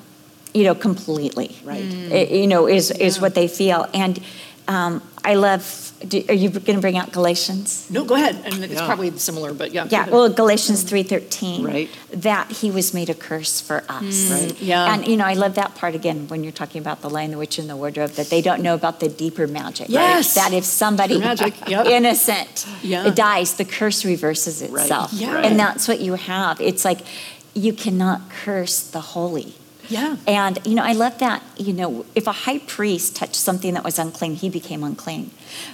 you know, completely. Right. It- you know, is, is what they feel. And um, I love, do, are you going to bring out Galatians? No, go ahead. And it's Yeah. probably similar, but yeah. Yeah, well, Galatians 3.13. Right. That he was made a curse for us. Mm, right. Yeah. And, you know, I love that part again when you're talking about the lion, the witch, and the wardrobe, that they don't know about the deeper magic. Yes. That if somebody magic, yep. innocent Yeah. dies, the curse reverses itself. Right. Yeah. And that's what you have. It's like you cannot curse the holy. Yeah. And, you know, I love that, you know, if a high priest touched something that was unclean, he became unclean.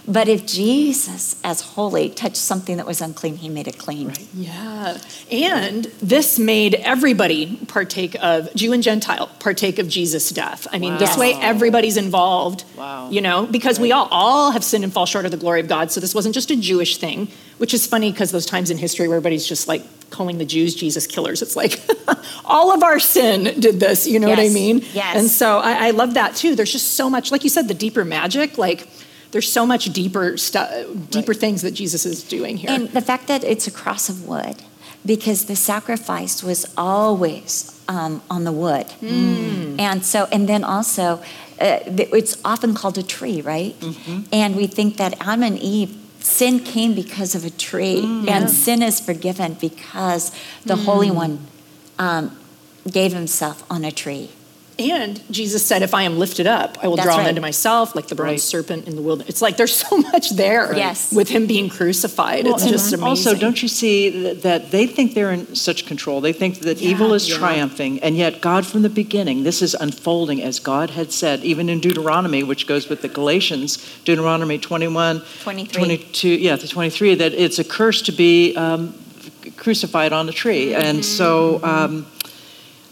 But if Jesus, as holy, touched something that was unclean, he made it clean. Right. Yeah. And this made everybody partake of, Jew and Gentile, partake of Jesus' death. I mean, this way everybody's involved, Wow. you know, because we all, all have sinned and fall short of the glory of God. So this wasn't just a Jewish thing, which is funny because those times in history where everybody's just like calling the Jews Jesus killers. It's like all of our sin did this, you know what I mean? Yes. And so I, I love that too. There's just so much, like you said, the deeper magic, like there's so much deeper stuff, deeper things that Jesus is doing here. And the fact that it's a cross of wood, because the sacrifice was always um, on the wood. And so, and then also, uh, it's often called a tree, right? And we think that Adam and Eve, sin came because of a tree, and sin is forgiven because the Holy One um, gave himself on a tree. And Jesus said, if I am lifted up, I will That's draw right. them to myself, like the bronze Right. serpent in the wilderness. It's like there's so much there Yes. with him being crucified. Well, it's and just amazing. Also, don't you see that, that they think they're in such control? They think that Yeah, evil is yeah. triumphing, and yet God, from the beginning, this is unfolding as God had said, even in Deuteronomy, which goes with the Galatians, Deuteronomy 21, 23. 22, yeah, the 23, that it's a curse to be um, crucified on a tree, and so. Um, I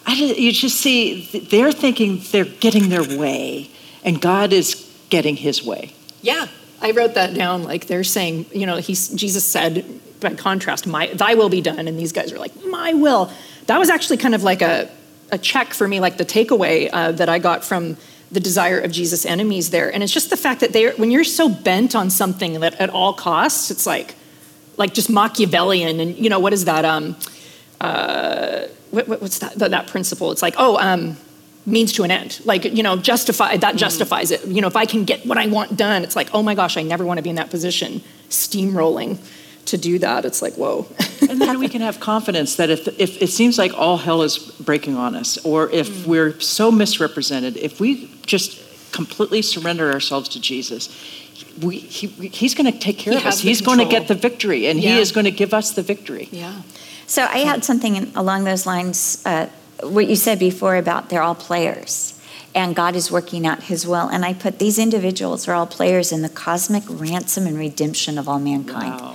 just, you just see they're thinking they're getting their way, and God is getting His way. Yeah, I wrote that down. Like they're saying, you know, he's Jesus said by contrast, "My Thy will be done," and these guys are like, "My will." That was actually kind of like a a check for me, like the takeaway uh, that I got from the desire of Jesus' enemies there, and it's just the fact that they, when you're so bent on something that at all costs, it's like, like just Machiavellian, and you know what is that? Um, uh, what, what- what's that, that? That principle? It's like, oh, um, means to an end. Like, you know, justify that justifies it. You know, if I can get what I want done, it's like, oh my gosh, I never want to be in that position, steamrolling to do that. It's like, whoa. And then we can have confidence that if, if it seems like all hell is breaking on us, or if Mm. we're so misrepresented, if we just completely surrender ourselves to Jesus, we, he, he's going to take care He of us. He's going to get the victory, and Yeah. he is going to give us the victory. yeah. So I had something along those lines, uh, what you said before about they're all players. and God is working out his will. And I put these individuals are all players in the cosmic ransom and redemption of all mankind. Wow.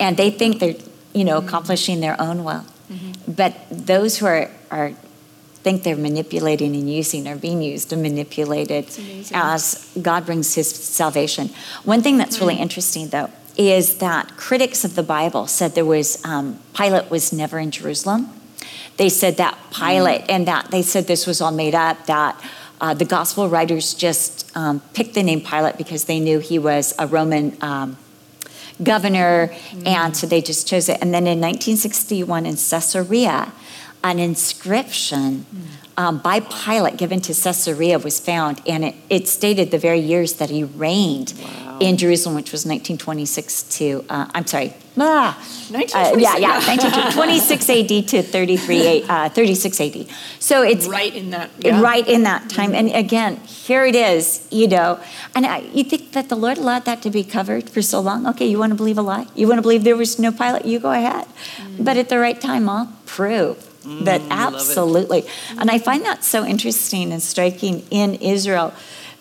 And they think they're, you know, accomplishing their own will. But those who are, are think they're manipulating and using are being used and manipulated as God brings his salvation. One thing that's really interesting though is that critics of the Bible said there was um, Pilate was never in Jerusalem. They said that Pilate and that they said this was all made up. That uh, the gospel writers just um, picked the name Pilate because they knew he was a Roman um, governor, and so they just chose it. And then in 1961 in Caesarea, an inscription um, by Pilate given to Caesarea was found, and it, it stated the very years that he reigned in Jerusalem, which was 1926 to, uh, I'm sorry, ah, uh, yeah, yeah, 1926 AD to 33, uh, 36 AD. So it's Right in that. yeah. right in that time. And again, here it is, you know. And I, you think that the Lord allowed that to be covered for so long? Okay, you want to believe a lie? You want to believe there was no Pilate? You go ahead. But at the right time, I'll prove that absolutely. And I find that so interesting and striking in Israel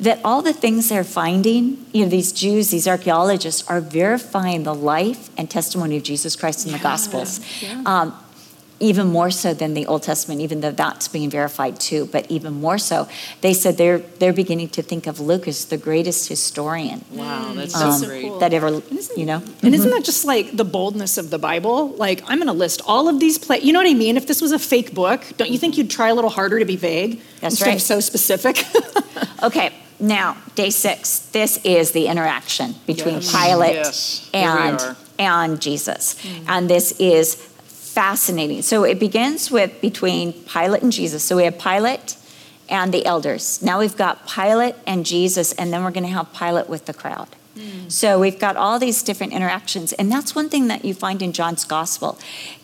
that all the things they're finding, you know, these Jews, these archaeologists are verifying the life and testimony of Jesus Christ in the Gospels. Um, even more so than the Old Testament, even though that's being verified too, but even more so, they said they're they're beginning to think of Luke as the greatest historian Wow, that's um, so great. that ever, you know. And isn't that just like the boldness of the Bible? Like, I'm going to list all of these play. You know what I mean? If this was a fake book, don't you think you'd try a little harder to be vague That's instead right. of so specific? Okay, now day six. This is the interaction between Pilate Yes, and and Jesus, and this is fascinating. So it begins with between Pilate and Jesus. So we have Pilate and the elders. Now we've got Pilate and Jesus, and then we're going to have Pilate with the crowd. So we've got all these different interactions, and that's one thing that you find in John's gospel,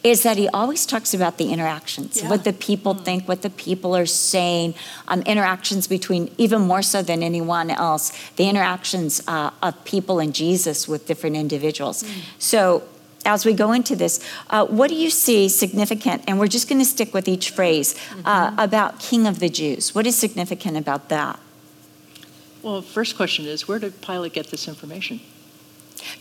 is that he always talks about the interactions, what the people think, what the people are saying, um, interactions between even more so than anyone else, the interactions uh, of people and Jesus with different individuals. So as we go into this, uh, what do you see significant? And we're just going to stick with each phrase uh, about King of the Jews. What is significant about that? Well, first question is, where did Pilate get this information?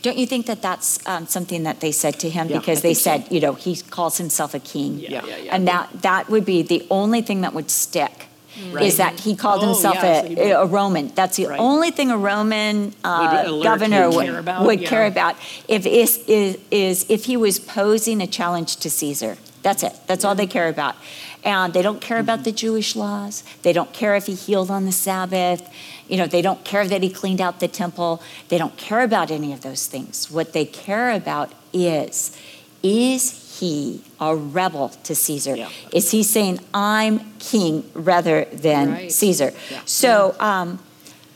Don't you think that that's um, something that they said to him Yeah, because I they think so. said, you know, he calls himself a king, yeah, yeah, yeah. and that that would be the only thing that would stick. Right. Is that he called Oh, himself yeah, so a, a Roman? That's the Right. only thing a Roman uh, governor would, Care about, would care about. If is, is is if he was posing a challenge to Caesar. That's it. That's all they care about. And they don't care about the Jewish laws. They don't care if he healed on the Sabbath. You know, they don't care that he cleaned out the temple. They don't care about any of those things. What they care about is is he a rebel to Caesar? Yeah. Is he saying, I'm king rather than Right. Caesar? Yeah. So, um,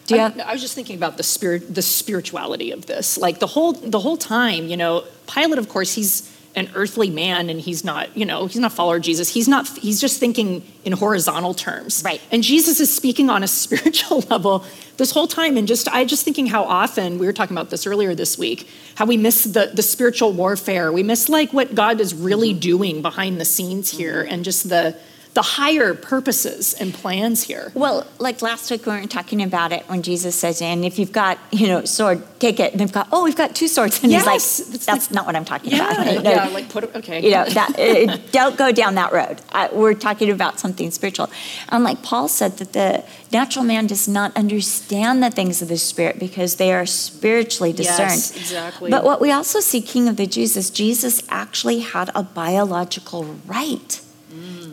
do you I, have, I was just thinking about the spirit, the spirituality of this. Like the whole, the whole time, you know, Pilate, of course, he's an earthly man, and he's not, you know, he's not a follower of Jesus. He's not. He's just thinking in horizontal terms. Right. And Jesus is speaking on a spiritual level this whole time. And just, I just thinking how often we were talking about this earlier this week, how we miss the the spiritual warfare. We miss like what God is really doing behind the scenes here, and just the the higher purposes and plans here. Well, like last week we were talking about it when Jesus says, and if you've got, you know, sword, take it. And they've got, oh, we've got two swords. And Yes, he's like, that's not what I'm talking Yeah, about. No, yeah, like put it, okay. You know, that, don't go down that road. Uh, we're talking about something spiritual. And like Paul said, that the natural man does not understand the things of the spirit because they are spiritually discerned. Yes, exactly. But what we also see, King of the Jews, is Jesus actually had a biological right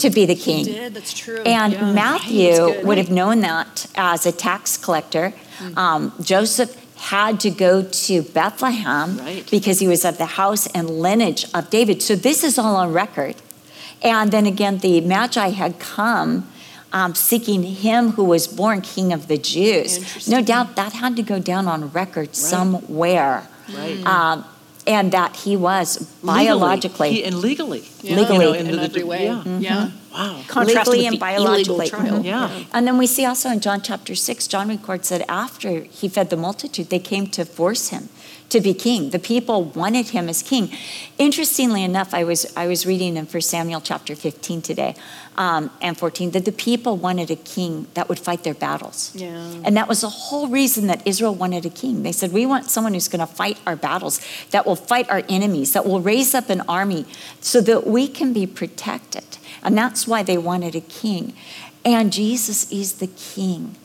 to be the king. did, that's true. And Yeah. Matthew would have known that as a tax collector. Hmm. Um, Joseph had to go to Bethlehem Right. because he was of the house and lineage of David. So this is all on record. And then again, the Magi had come um, seeking him who was born King of the Jews. No doubt that had to go down on record somewhere. Right. Um, and that he was Legally. biologically. He- and legally. Yeah. Legally. You know, in, the- the- every way. Yeah. Yeah. Wow. Contrasted Legally and the biologically. illegal trial. Mhm. Yeah. And then we see also in John chapter 6, John records that after he fed the multitude, they came to force him to be king. The people wanted him as king. Interestingly enough, I was I was reading in 1 Samuel chapter 15 today um, and 14 that the people wanted a king that would fight their battles. Yeah. And that was the whole reason that Israel wanted a king. They said, We want someone who's going to fight our battles, that will fight our enemies, that will raise up an army so that we can be protected. And that's why they wanted a king. And Jesus is the king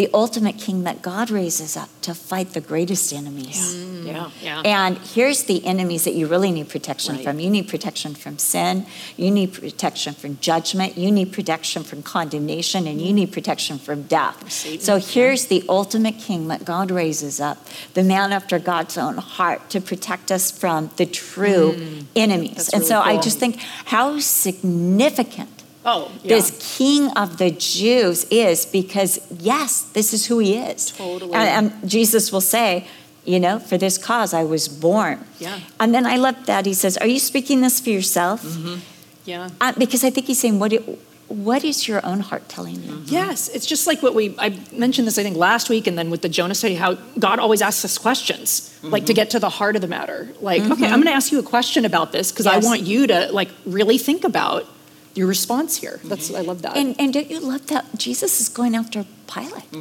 the ultimate king that God raises up to fight the greatest enemies. Yeah, yeah. And here's the enemies that you really need protection Right. from. You need protection from sin, you need protection from judgment, you need protection from condemnation, and you need protection from death. Satan, So here's the ultimate king that God raises up, the man after God's own heart, to protect us from the true enemies. Mm. That's and really so I just think how significant oh, yeah. this king of the Jews is because, yes, this is who he is. Totally. And, and Jesus will say, you know, for this cause I was born. Yeah. And then I love that he says, Are you speaking this for yourself? Mm-hmm. yeah. Uh, because I think he's saying, what, it, what is your own heart telling you? Mm-hmm. Yes, it's just like what we I mentioned this I think last week and then with the Jonah study how God always asks us questions like mm-hmm. to get to the heart of the matter. Like, okay, I'm going to ask you a question about this because Yes. I want you to like really think about your response here. That's I love that. And, and don't you love that Jesus is going after Pilate?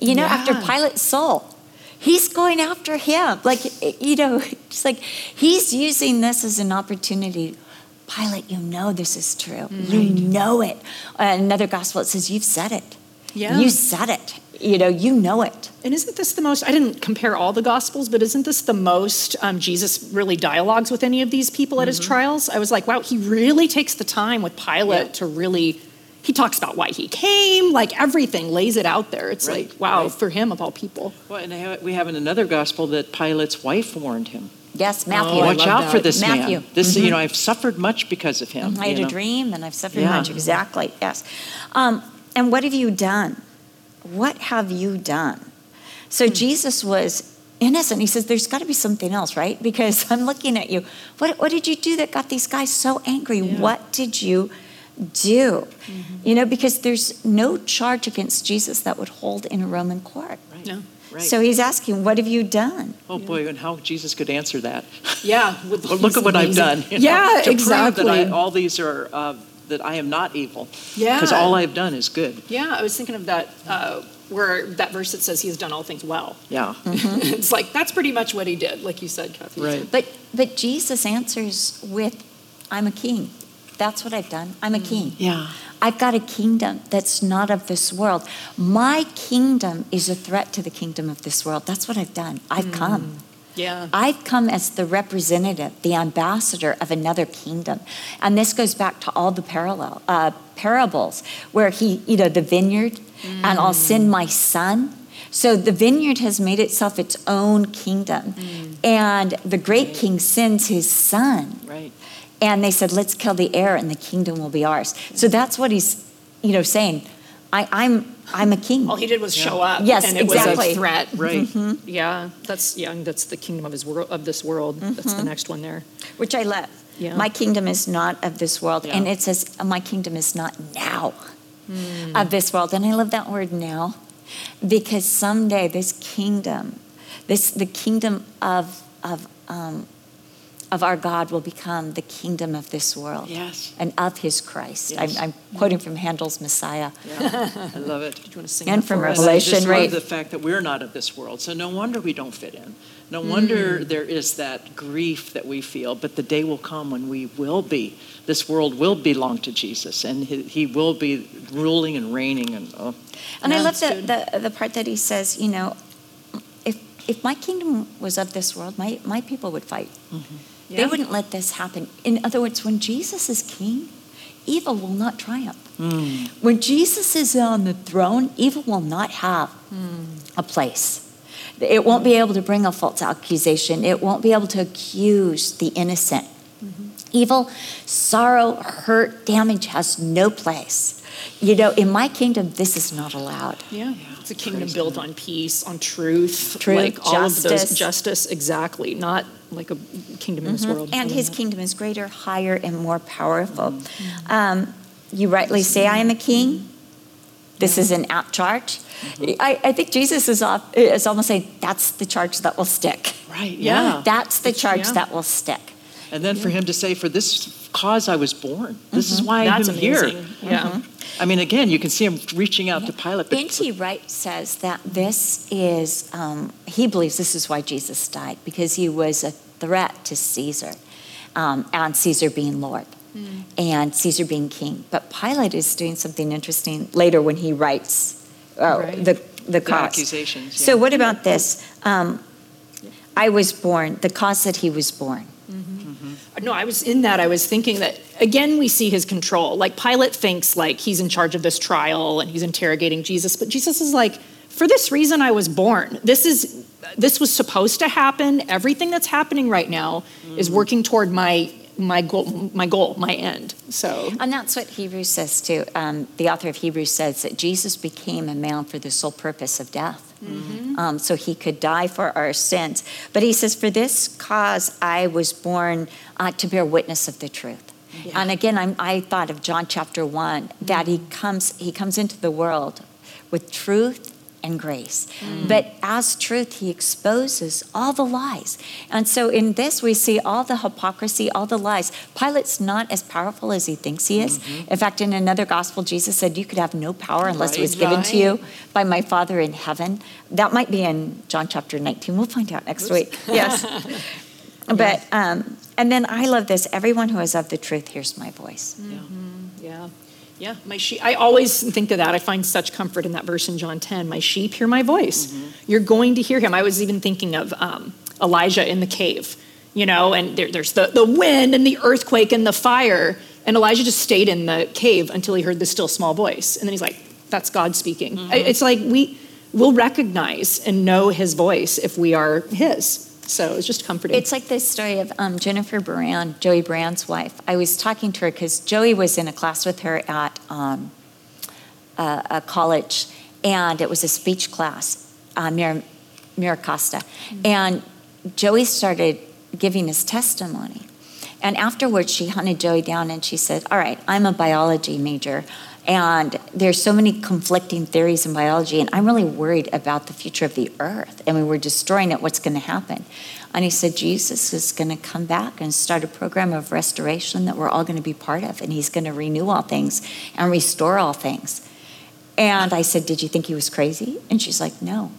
You know, after Yeah. Pilate's soul. He's going after him. Like, you know, it's like he's using this as an opportunity. Pilate, you know this is true. You know it. Uh, another gospel, it says, You've said it. Yeah. You said it. You know, you know it. And isn't this the most? I didn't compare all the gospels, but isn't this the most um, Jesus really dialogues with any of these people at his trials? I was like, wow, he really takes the time with Pilate to really. He talks about why he came, like everything, lays it out there. It's Right, like, wow, right. for him of all people. Well, and I have- we have in another gospel that Pilate's wife warned him. Yes, Matthew. Oh, Watch out that. for this Matthew. man. This, you know, I've suffered much because of him. I had you a dream and I've suffered Yeah. much. Exactly, yes. Um, and what have you done? What have you done? So Hmm. Jesus was innocent. He says, There's got to be something else, right? Because I'm looking at you. What, what did you do that got these guys so angry? What did you do? Mm-hmm. You know, because there's no charge against Jesus that would hold in a Roman court. Right. No. Right. So he's asking, What have you done? oh boy, and how Jesus could answer that. Yeah. Well, look at what I've done. you know, Yeah, to exactly. Prove that I, all these are uh, that I am not evil. Yeah. Because all I've done is good. Yeah, I was thinking of that uh, where that verse that says he has done all things well. Yeah. it's like that's pretty much what he did, like you said, Kathy. Right. But but Jesus answers with, I'm a king. That's what I've done. I'm a king. Yeah. I've got a kingdom that's not of this world. My kingdom is a threat to the kingdom of this world. That's what I've done. I've come. Yeah. I've come as the representative, the ambassador of another kingdom. And this goes back to all the parallel uh, parables where he, you know, the vineyard, and I'll send my son. So the vineyard has made itself its own kingdom. And the great king sends his son. Right. And they said, let's kill the heir and the kingdom will be ours. So that's what he's, you know, saying. I, I'm, I'm a king. all he did was show up. Yes, and it exactly. was a threat. Right. Mm-hmm. Yeah, that's yeah, that's the kingdom of his world of this world. That's the mm-hmm. next one there. which I love. Yeah. My kingdom is not of this world. Yeah. And it says, My kingdom is not now hmm. of this world. And I love that word now because someday this kingdom, this the kingdom of, of, um, of our God will become the kingdom of this world Yes. and of his Christ. Yes. I'm, I'm quoting from Handel's Messiah. I love it. Do you want to sing And from for us? And I Revelation, just love right? the fact that we're not of this world. So no wonder we don't fit in. No hmm. wonder there is that grief that we feel. But the day will come when we will be. This world will belong to Jesus, and he, he will be ruling and reigning. And oh, And I love the, the, the part that he says, you know, if, if my kingdom was of this world, my, my people would fight. They Yeah. wouldn't let this happen. In other words, when Jesus is king, evil will not triumph. Hmm. When Jesus is on the throne, evil will not have hmm. a place. It won't be able to bring a false accusation. It won't be able to accuse the innocent. Mm-hmm. Evil, sorrow, hurt, damage has no place. You know, in my kingdom, this is not allowed. Yeah, it's a kingdom built on peace, on truth, Truth, like all of justice. those justice. Exactly, not like a kingdom in this mm-hmm. world. And his love kingdom is greater, higher, and more powerful. Mm-hmm. Mm-hmm. Um, you rightly say, I am a king. This is an apt charge. I, I think Jesus is, off, is almost saying that's the charge that will stick. Right. Yeah. Yeah. That's the charge yeah. that will stick. And then for him to say, "For this cause I was born. This is why That's I'm here." amazing. Yeah. I mean, again, you can see him reaching out to Pilate. But N.T. Wright says that this is, um, he believes this is why Jesus died, because he was a threat to Caesar, um, and Caesar being Lord, and Caesar being king. But Pilate is doing something interesting later when he writes uh, Right. the, the cause. accusations, So, what about this? Um, I was born, the cause that he was born. No, I was in that. I was thinking that again, we see his control. Like Pilate thinks like he's in charge of this trial and he's interrogating Jesus, but Jesus is like, for this reason I was born. This is this was supposed to happen. Everything that's happening right now is working toward my my goal, my goal, my end. So And that's what Hebrews says too. Um, the author of Hebrews says that Jesus became a man for the sole purpose of death. Um, so he could die for our sins. But he says, For this cause I was born uh, to bear witness of the truth. And again, I'm, I thought of John chapter one that he comes he comes into the world with truth and grace. Mm. But as truth, he exposes all the lies. And so in this, we see all the hypocrisy, all the lies. Pilate's not as powerful as he thinks he is. Mm-hmm. In fact, in another gospel, Jesus said, You could have no power unless it was Right. given to you by my Father in heaven. That might be in John chapter 19. We'll find out next week. Yes. But, um, and then I love this everyone who is of the truth hears my voice. yeah. Mm-hmm. Yeah, my sheep. I always think of that. I find such comfort in that verse in John 10. My sheep hear my voice. You're going to hear him. I was even thinking of um, Elijah in the cave, you know, and there, there's the, the wind and the earthquake and the fire. And Elijah just stayed in the cave until he heard the still small voice. And then he's like, that's God speaking. I- It's like we will recognize and know his voice if we are his. So it's just comforting. It's like this story of um, Jennifer Brand, Joey Brand's wife. I was talking to her because Joey was in a class with her at um, a, a college, and it was a speech class, uh, Mira, Mira Costa. And Joey started giving his testimony. And afterwards, she hunted Joey down and she said, All right, I'm a biology major. And there's so many conflicting theories in biology, and I'm really worried about the future of the earth. I mean, we're destroying it. What's going to happen? And he said, Jesus is going to come back and start a program of restoration that we're all going to be part of, and he's going to renew all things and restore all things. And I said, Did you think he was crazy? And she's like, No.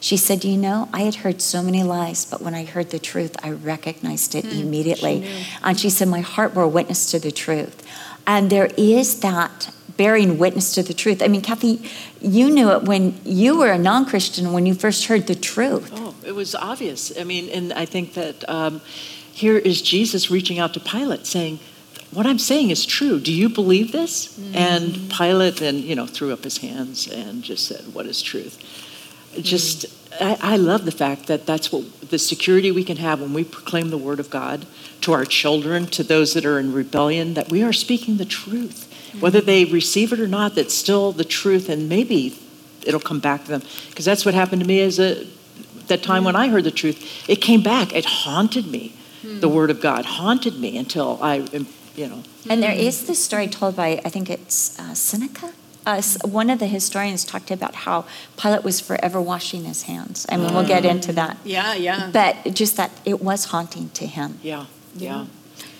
She said, You know, I had heard so many lies, but when I heard the truth, I recognized it hmm, immediately. and she said, My heart bore witness to the truth. And there is that bearing witness to the truth. I mean, Kathy, you knew it when you were a non Christian when you first heard the truth. Oh, it was obvious. I mean, and I think that um, here is Jesus reaching out to Pilate saying, What I'm saying is true. Do you believe this? And Pilate then, you know, threw up his hands and just said, What is truth? It Just, I, I love the fact that that's what the security we can have when we proclaim the word of God to our children, to those that are in rebellion, that we are speaking the truth. Whether they receive it or not, that's still the truth, and maybe it'll come back to them. Because that's what happened to me as a that time when I heard the truth, it came back. It haunted me. The word of God haunted me until I, you know. And there is this story told by, I think it's uh, Seneca. Uh, one of the historians talked about how Pilate was forever washing his hands. I mean, we'll get into that. yeah, yeah. But just that it was haunting to him. Yeah, yeah.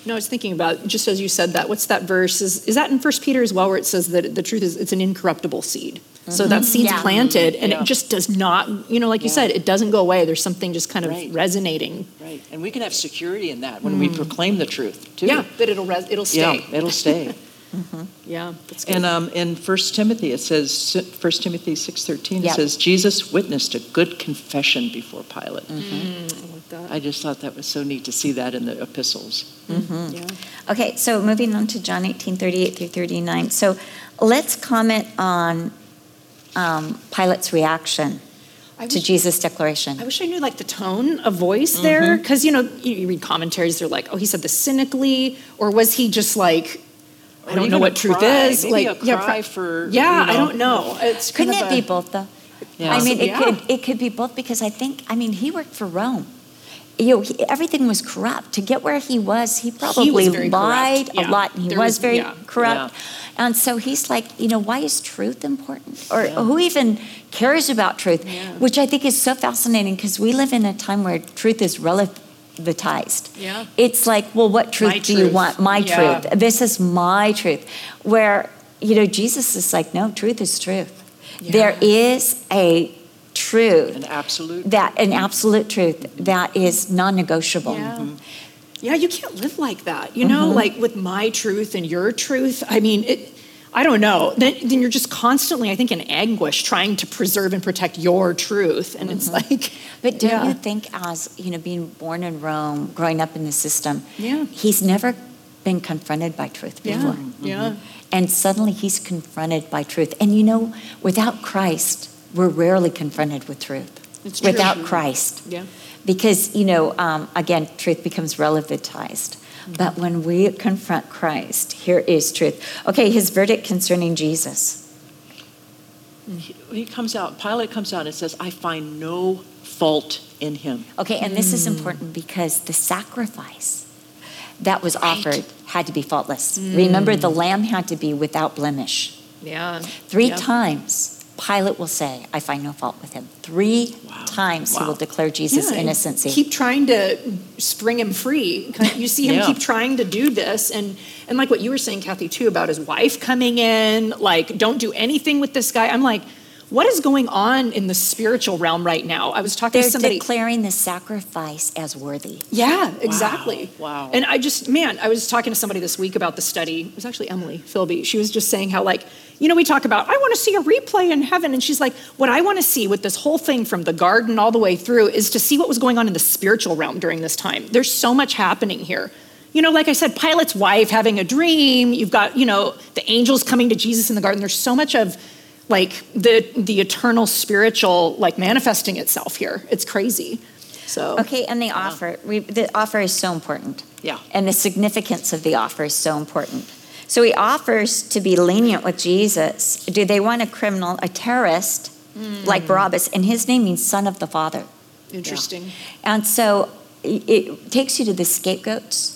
No, I was thinking about just as you said that. What's that verse? Is is that in First Peter as well, where it says that the truth is it's an incorruptible seed. So that mm-hmm. seed's Yeah. planted, and Yeah. it just does not. You know, like you said, it doesn't go away. There's something just kind of Right. resonating. Right. And we can have security in that when we mm. proclaim the truth, too. Yeah, that it'll res- it'll stay. Yeah, stay. it'll stay. Mm-hmm. Yeah, that's good. And um, in 1 Timothy, it says, 1 Timothy 6.13, it Yep. says, Jesus witnessed a good confession before Pilate. Mm-hmm. Mm-hmm. Like that. I just thought that was so neat to see that in the epistles. Yeah. Okay, so moving on to John 18, 38 through 39. So let's comment on um, Pilate's reaction I to Jesus' declaration. I wish I knew like the tone of voice there, because you know you, you read commentaries. They're like, oh, he said this cynically, or was he just like, I don't know a what truth is. maybe like, a yeah, cry pri- for, Yeah, you I don't know. It's kind Couldn't of it a- be both, though? Yeah. I mean, it Yeah. could it could be both because I think I mean he worked for Rome, you know, he, everything was corrupt. To get where he was, he probably very lied yeah. a lot, and he There was was- very yeah. corrupt. And so he's like, you know, why is truth important? Or who even cares about truth? Which I think is so fascinating because we live in a time where truth is relativized. Yeah. It's like, well, what truth My do you want? My Yeah. truth. This is my truth. Where, you know, Jesus is like, no, truth is truth. There is a truth An absolute. that an absolute truth that is non-negotiable. Yeah. Mm-hmm. Yeah, you can't live like that. You mm-hmm. know, like with my truth and your truth. I mean, it, I don't know. Then, then you're just constantly, I think, in anguish trying to preserve and protect your truth. And it's mm-hmm. like, But don't Yeah. you think, as you know, being born in Rome, growing up in the system, Yeah. he's never been confronted by truth yeah, before, mm-hmm. yeah. Mm-hmm. and suddenly he's confronted by truth. And you know, without Christ, we're rarely confronted with truth. It's true. Without Christ, Yeah. because you know, um, again, truth becomes relativized. But when we confront Christ, here is truth. Okay, his verdict concerning Jesus. He comes out, Pilate comes out and says, I find no fault in him. Okay, and this Hmm. is important because the sacrifice that was offered had to be faultless. Hmm. Remember, the lamb had to be without blemish. Yeah. Three Yeah. times, Pilate will say, I find no fault with him. Three times he will declare Jesus' Yeah, and innocency. Keep trying to spring him free. You see him Yeah. keep trying to do this, and and like what you were saying, Kathy, too, about his wife coming in. Like, don't do anything with this guy. I'm like, what is going on in the spiritual realm right now? I was talking They're to somebody. declaring the sacrifice as worthy. Yeah, exactly. Wow. And I just, man, I was talking to somebody this week about the study. It was actually Emily Philby. She was just saying how, like, you know, we talk about, I want to see a replay in heaven. And she's like, what I want to see with this whole thing from the garden all the way through is to see what was going on in the spiritual realm during this time. There's so much happening here. You know, like I said, Pilate's wife having a dream. You've got, you know, the angels coming to Jesus in the garden. There's so much of like the the eternal spiritual like manifesting itself here. It's crazy. So Okay, and the offer, we, the offer is so important. Yeah. And the significance of the offer is so important. So he offers to be lenient with Jesus. Do they want a criminal, a terrorist, hmm. like Barabbas? And his name means son of the Father. interesting. And so it takes you to the scapegoats.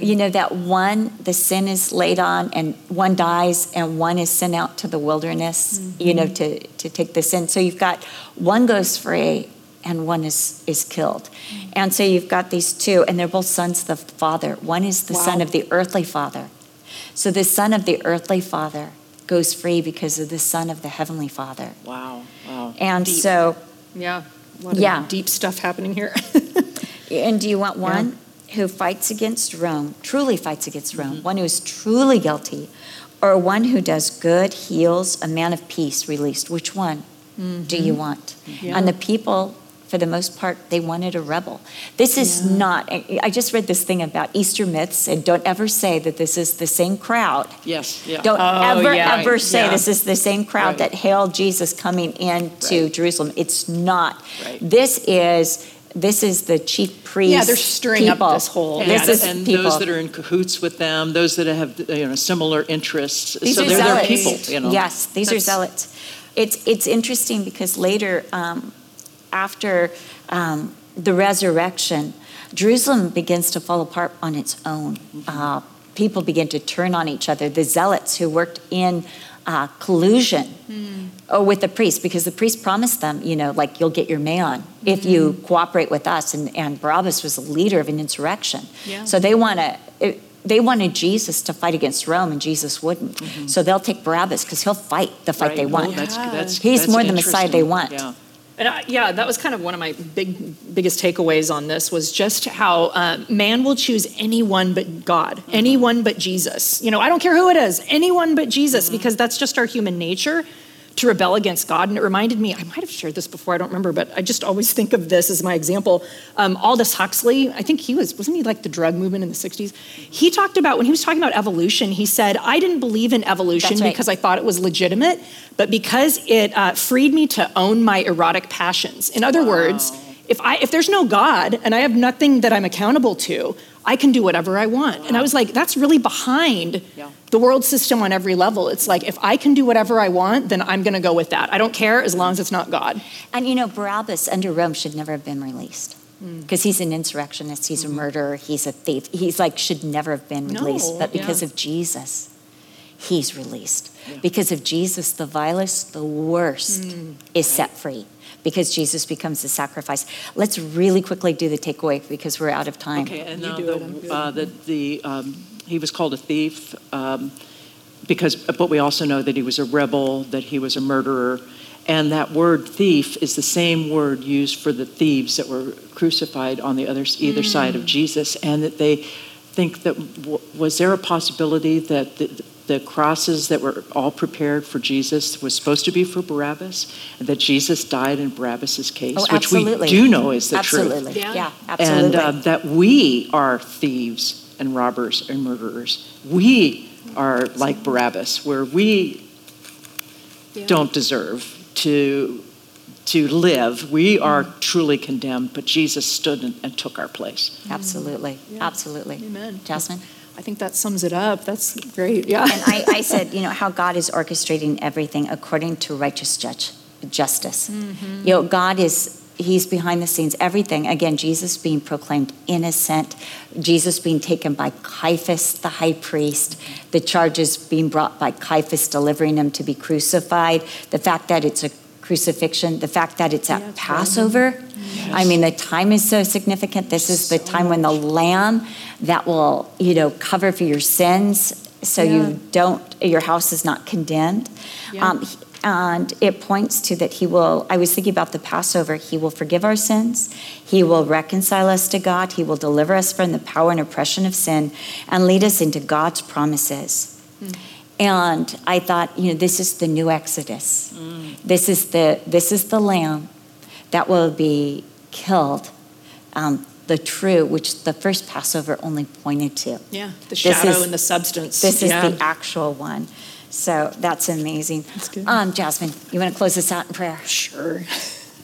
You know, that one, the sin is laid on, and one dies, and one is sent out to the wilderness, you know, to, to take the sin. So you've got one goes free, and one is, is killed. And so you've got these two, and they're both sons of the Father. One is the son of the earthly Father. So the son of the earthly Father goes free because of the son of the heavenly Father. Wow, wow. And Deep. so Yeah. A lot of Yeah. deep stuff happening here. And do you want one who fights against Rome, truly fights against Rome, mm-hmm. one who is truly guilty, or one who does good, heals, a man of peace released? Which one mm-hmm. do you want? Yeah. And the people, for the most part, they wanted a rebel. This is not, I just read this thing about Easter myths, and don't ever say that this is the same crowd. Yes, yeah. Don't Oh, ever, yeah. ever say Yeah. this is the same crowd Right. that hailed Jesus coming into Right. Jerusalem. It's not. Right. This is this is the chief priest. Yeah, they're stirring up this whole- and, This is and people. those that are in cahoots with them, those that have you know similar interests. These so are they're their zealots. people, you know. Yes, these are zealots. It's it's interesting because later, um, after um, the resurrection, Jerusalem begins to fall apart on its own. Uh, people begin to turn on each other. The zealots who worked in uh, collusion oh, with the priests, because the priest promised them, you know, like you'll get your man if you mm-hmm. cooperate with us. And, and Barabbas was the leader of an insurrection. Yeah. So they want to. Eh, they wanted Jesus to fight against Rome, and Jesus wouldn't. Mm-hmm. So they'll take Barabbas because he'll fight the fight Right. they Oh, want. that's, that's, He's that's more the Messiah they want. Yeah. And I, yeah, that was kind of one of my big, biggest takeaways on this was just how uh, man will choose anyone but God, anyone but Jesus. You know, I don't care who it is, anyone but Jesus, because that's just our human nature to rebel against God. And it reminded me, I might have shared this before, I don't remember, but I just always think of this as my example. Um, Aldous Huxley, I think he was, wasn't he like the drug movement in the 60s? He talked about, when he was talking about evolution, he said, I didn't believe in evolution right. because I thought it was legitimate, but because it uh, freed me to own my erotic passions. In other words, if I if there's no God and I have nothing that I'm accountable to, I can do whatever I want. And I was like, that's really behind Yeah. the world system on every level. It's like if I can do whatever I want, then I'm going to go with that. I don't care as long as it's not God. And you know, Barabbas under Rome should never have been released. Mm. because he's an insurrectionist, he's a mm-hmm. murderer, he's a thief. He's like should never have been released. No, but because yeah. of Jesus, he's released. Because of Jesus, the vilest, the worst mm. is set free. Because Jesus becomes the sacrifice. Let's really quickly do the takeaway because we're out of time. Okay, and You do the, good. uh, the, the, um, he was called a thief um, because, but we also know that he was a rebel, that he was a murderer. And that word thief is the same word used for the thieves that were crucified on the other, either side of Jesus. And that they think that, w- was there a possibility that the, the crosses that were all prepared for Jesus was supposed to be for Barabbas? And that Jesus died in Barabbas's case, Oh, which we do know is the truth. absolutely. Yeah. Yeah, absolutely. And uh, that we are thieves and robbers and murderers. We are like Barabbas, where we Yeah. don't deserve to, to live. We are truly condemned, but Jesus stood and, and took our place. absolutely. Absolutely. Amen. Jasmine? I think that sums it up. That's great. Yeah. And I, I said, you know, how God is orchestrating everything according to righteous judge, justice. Mm-hmm. You know, God is, He's behind the scenes, everything. Again, Jesus being proclaimed innocent, Jesus being taken by Caiaphas, the high priest, the charges being brought by Caiaphas, delivering him to be crucified, the fact that it's a crucifixion, the fact that it's at Yeah, Passover. Mm-hmm. I mean, the time is so significant. This is the time when the lamb that will, you know, cover for your sins so Yeah. you don't, your house is not condemned. Yeah. Um, and it points to that he will, I was thinking about the Passover, he will forgive our sins, he will reconcile us to God, he will deliver us from the power and oppression of sin, and lead us into God's promises. And I thought, you know, this is the new Exodus. This is the this is the lamb that will be killed, um, the true, which the first Passover only pointed to. Yeah. The shadow is- and the substance. This is the actual one. So that's amazing. That's good. Um, Jasmine, you want to close this out in prayer? Sure.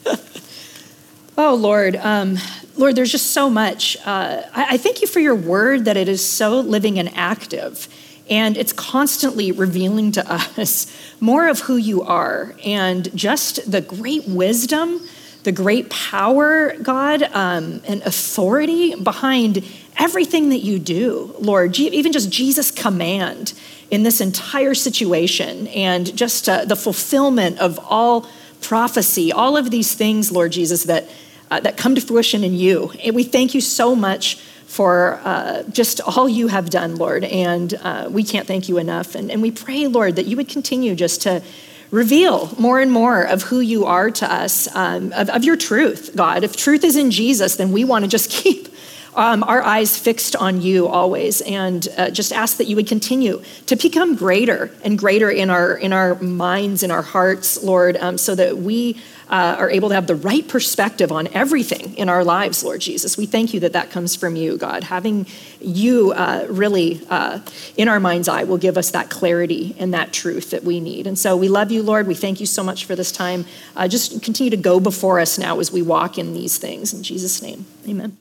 oh, Lord. Um, Lord, there's just so much. Uh, I, I thank you for your word that it is so living and active. And it's constantly revealing to us more of who you are and just the great wisdom, the great power, God, um, and authority behind everything that you do, Lord. Even just Jesus' command in this entire situation and just uh, the fulfillment of all prophecy, all of these things, Lord Jesus, that, uh, that come to fruition in you. And we thank you so much for uh, just all you have done, Lord. And uh, we can't thank you enough. And, and we pray, Lord, that you would continue just to reveal more and more of who you are to us, um, of, of your truth, God. If truth is in Jesus, then we want to just keep um, our eyes fixed on you always and uh, just ask that you would continue to become greater and greater in our in our minds in our hearts lord um, so that we uh, are able to have the right perspective on everything in our lives lord jesus. We thank you that that comes from you god. Having you uh, really uh, in our mind's eye will give us that clarity and that truth that we need. And so we love you lord. We thank you so much for this time. Uh, just continue to go before us now as we walk in these things. In jesus name amen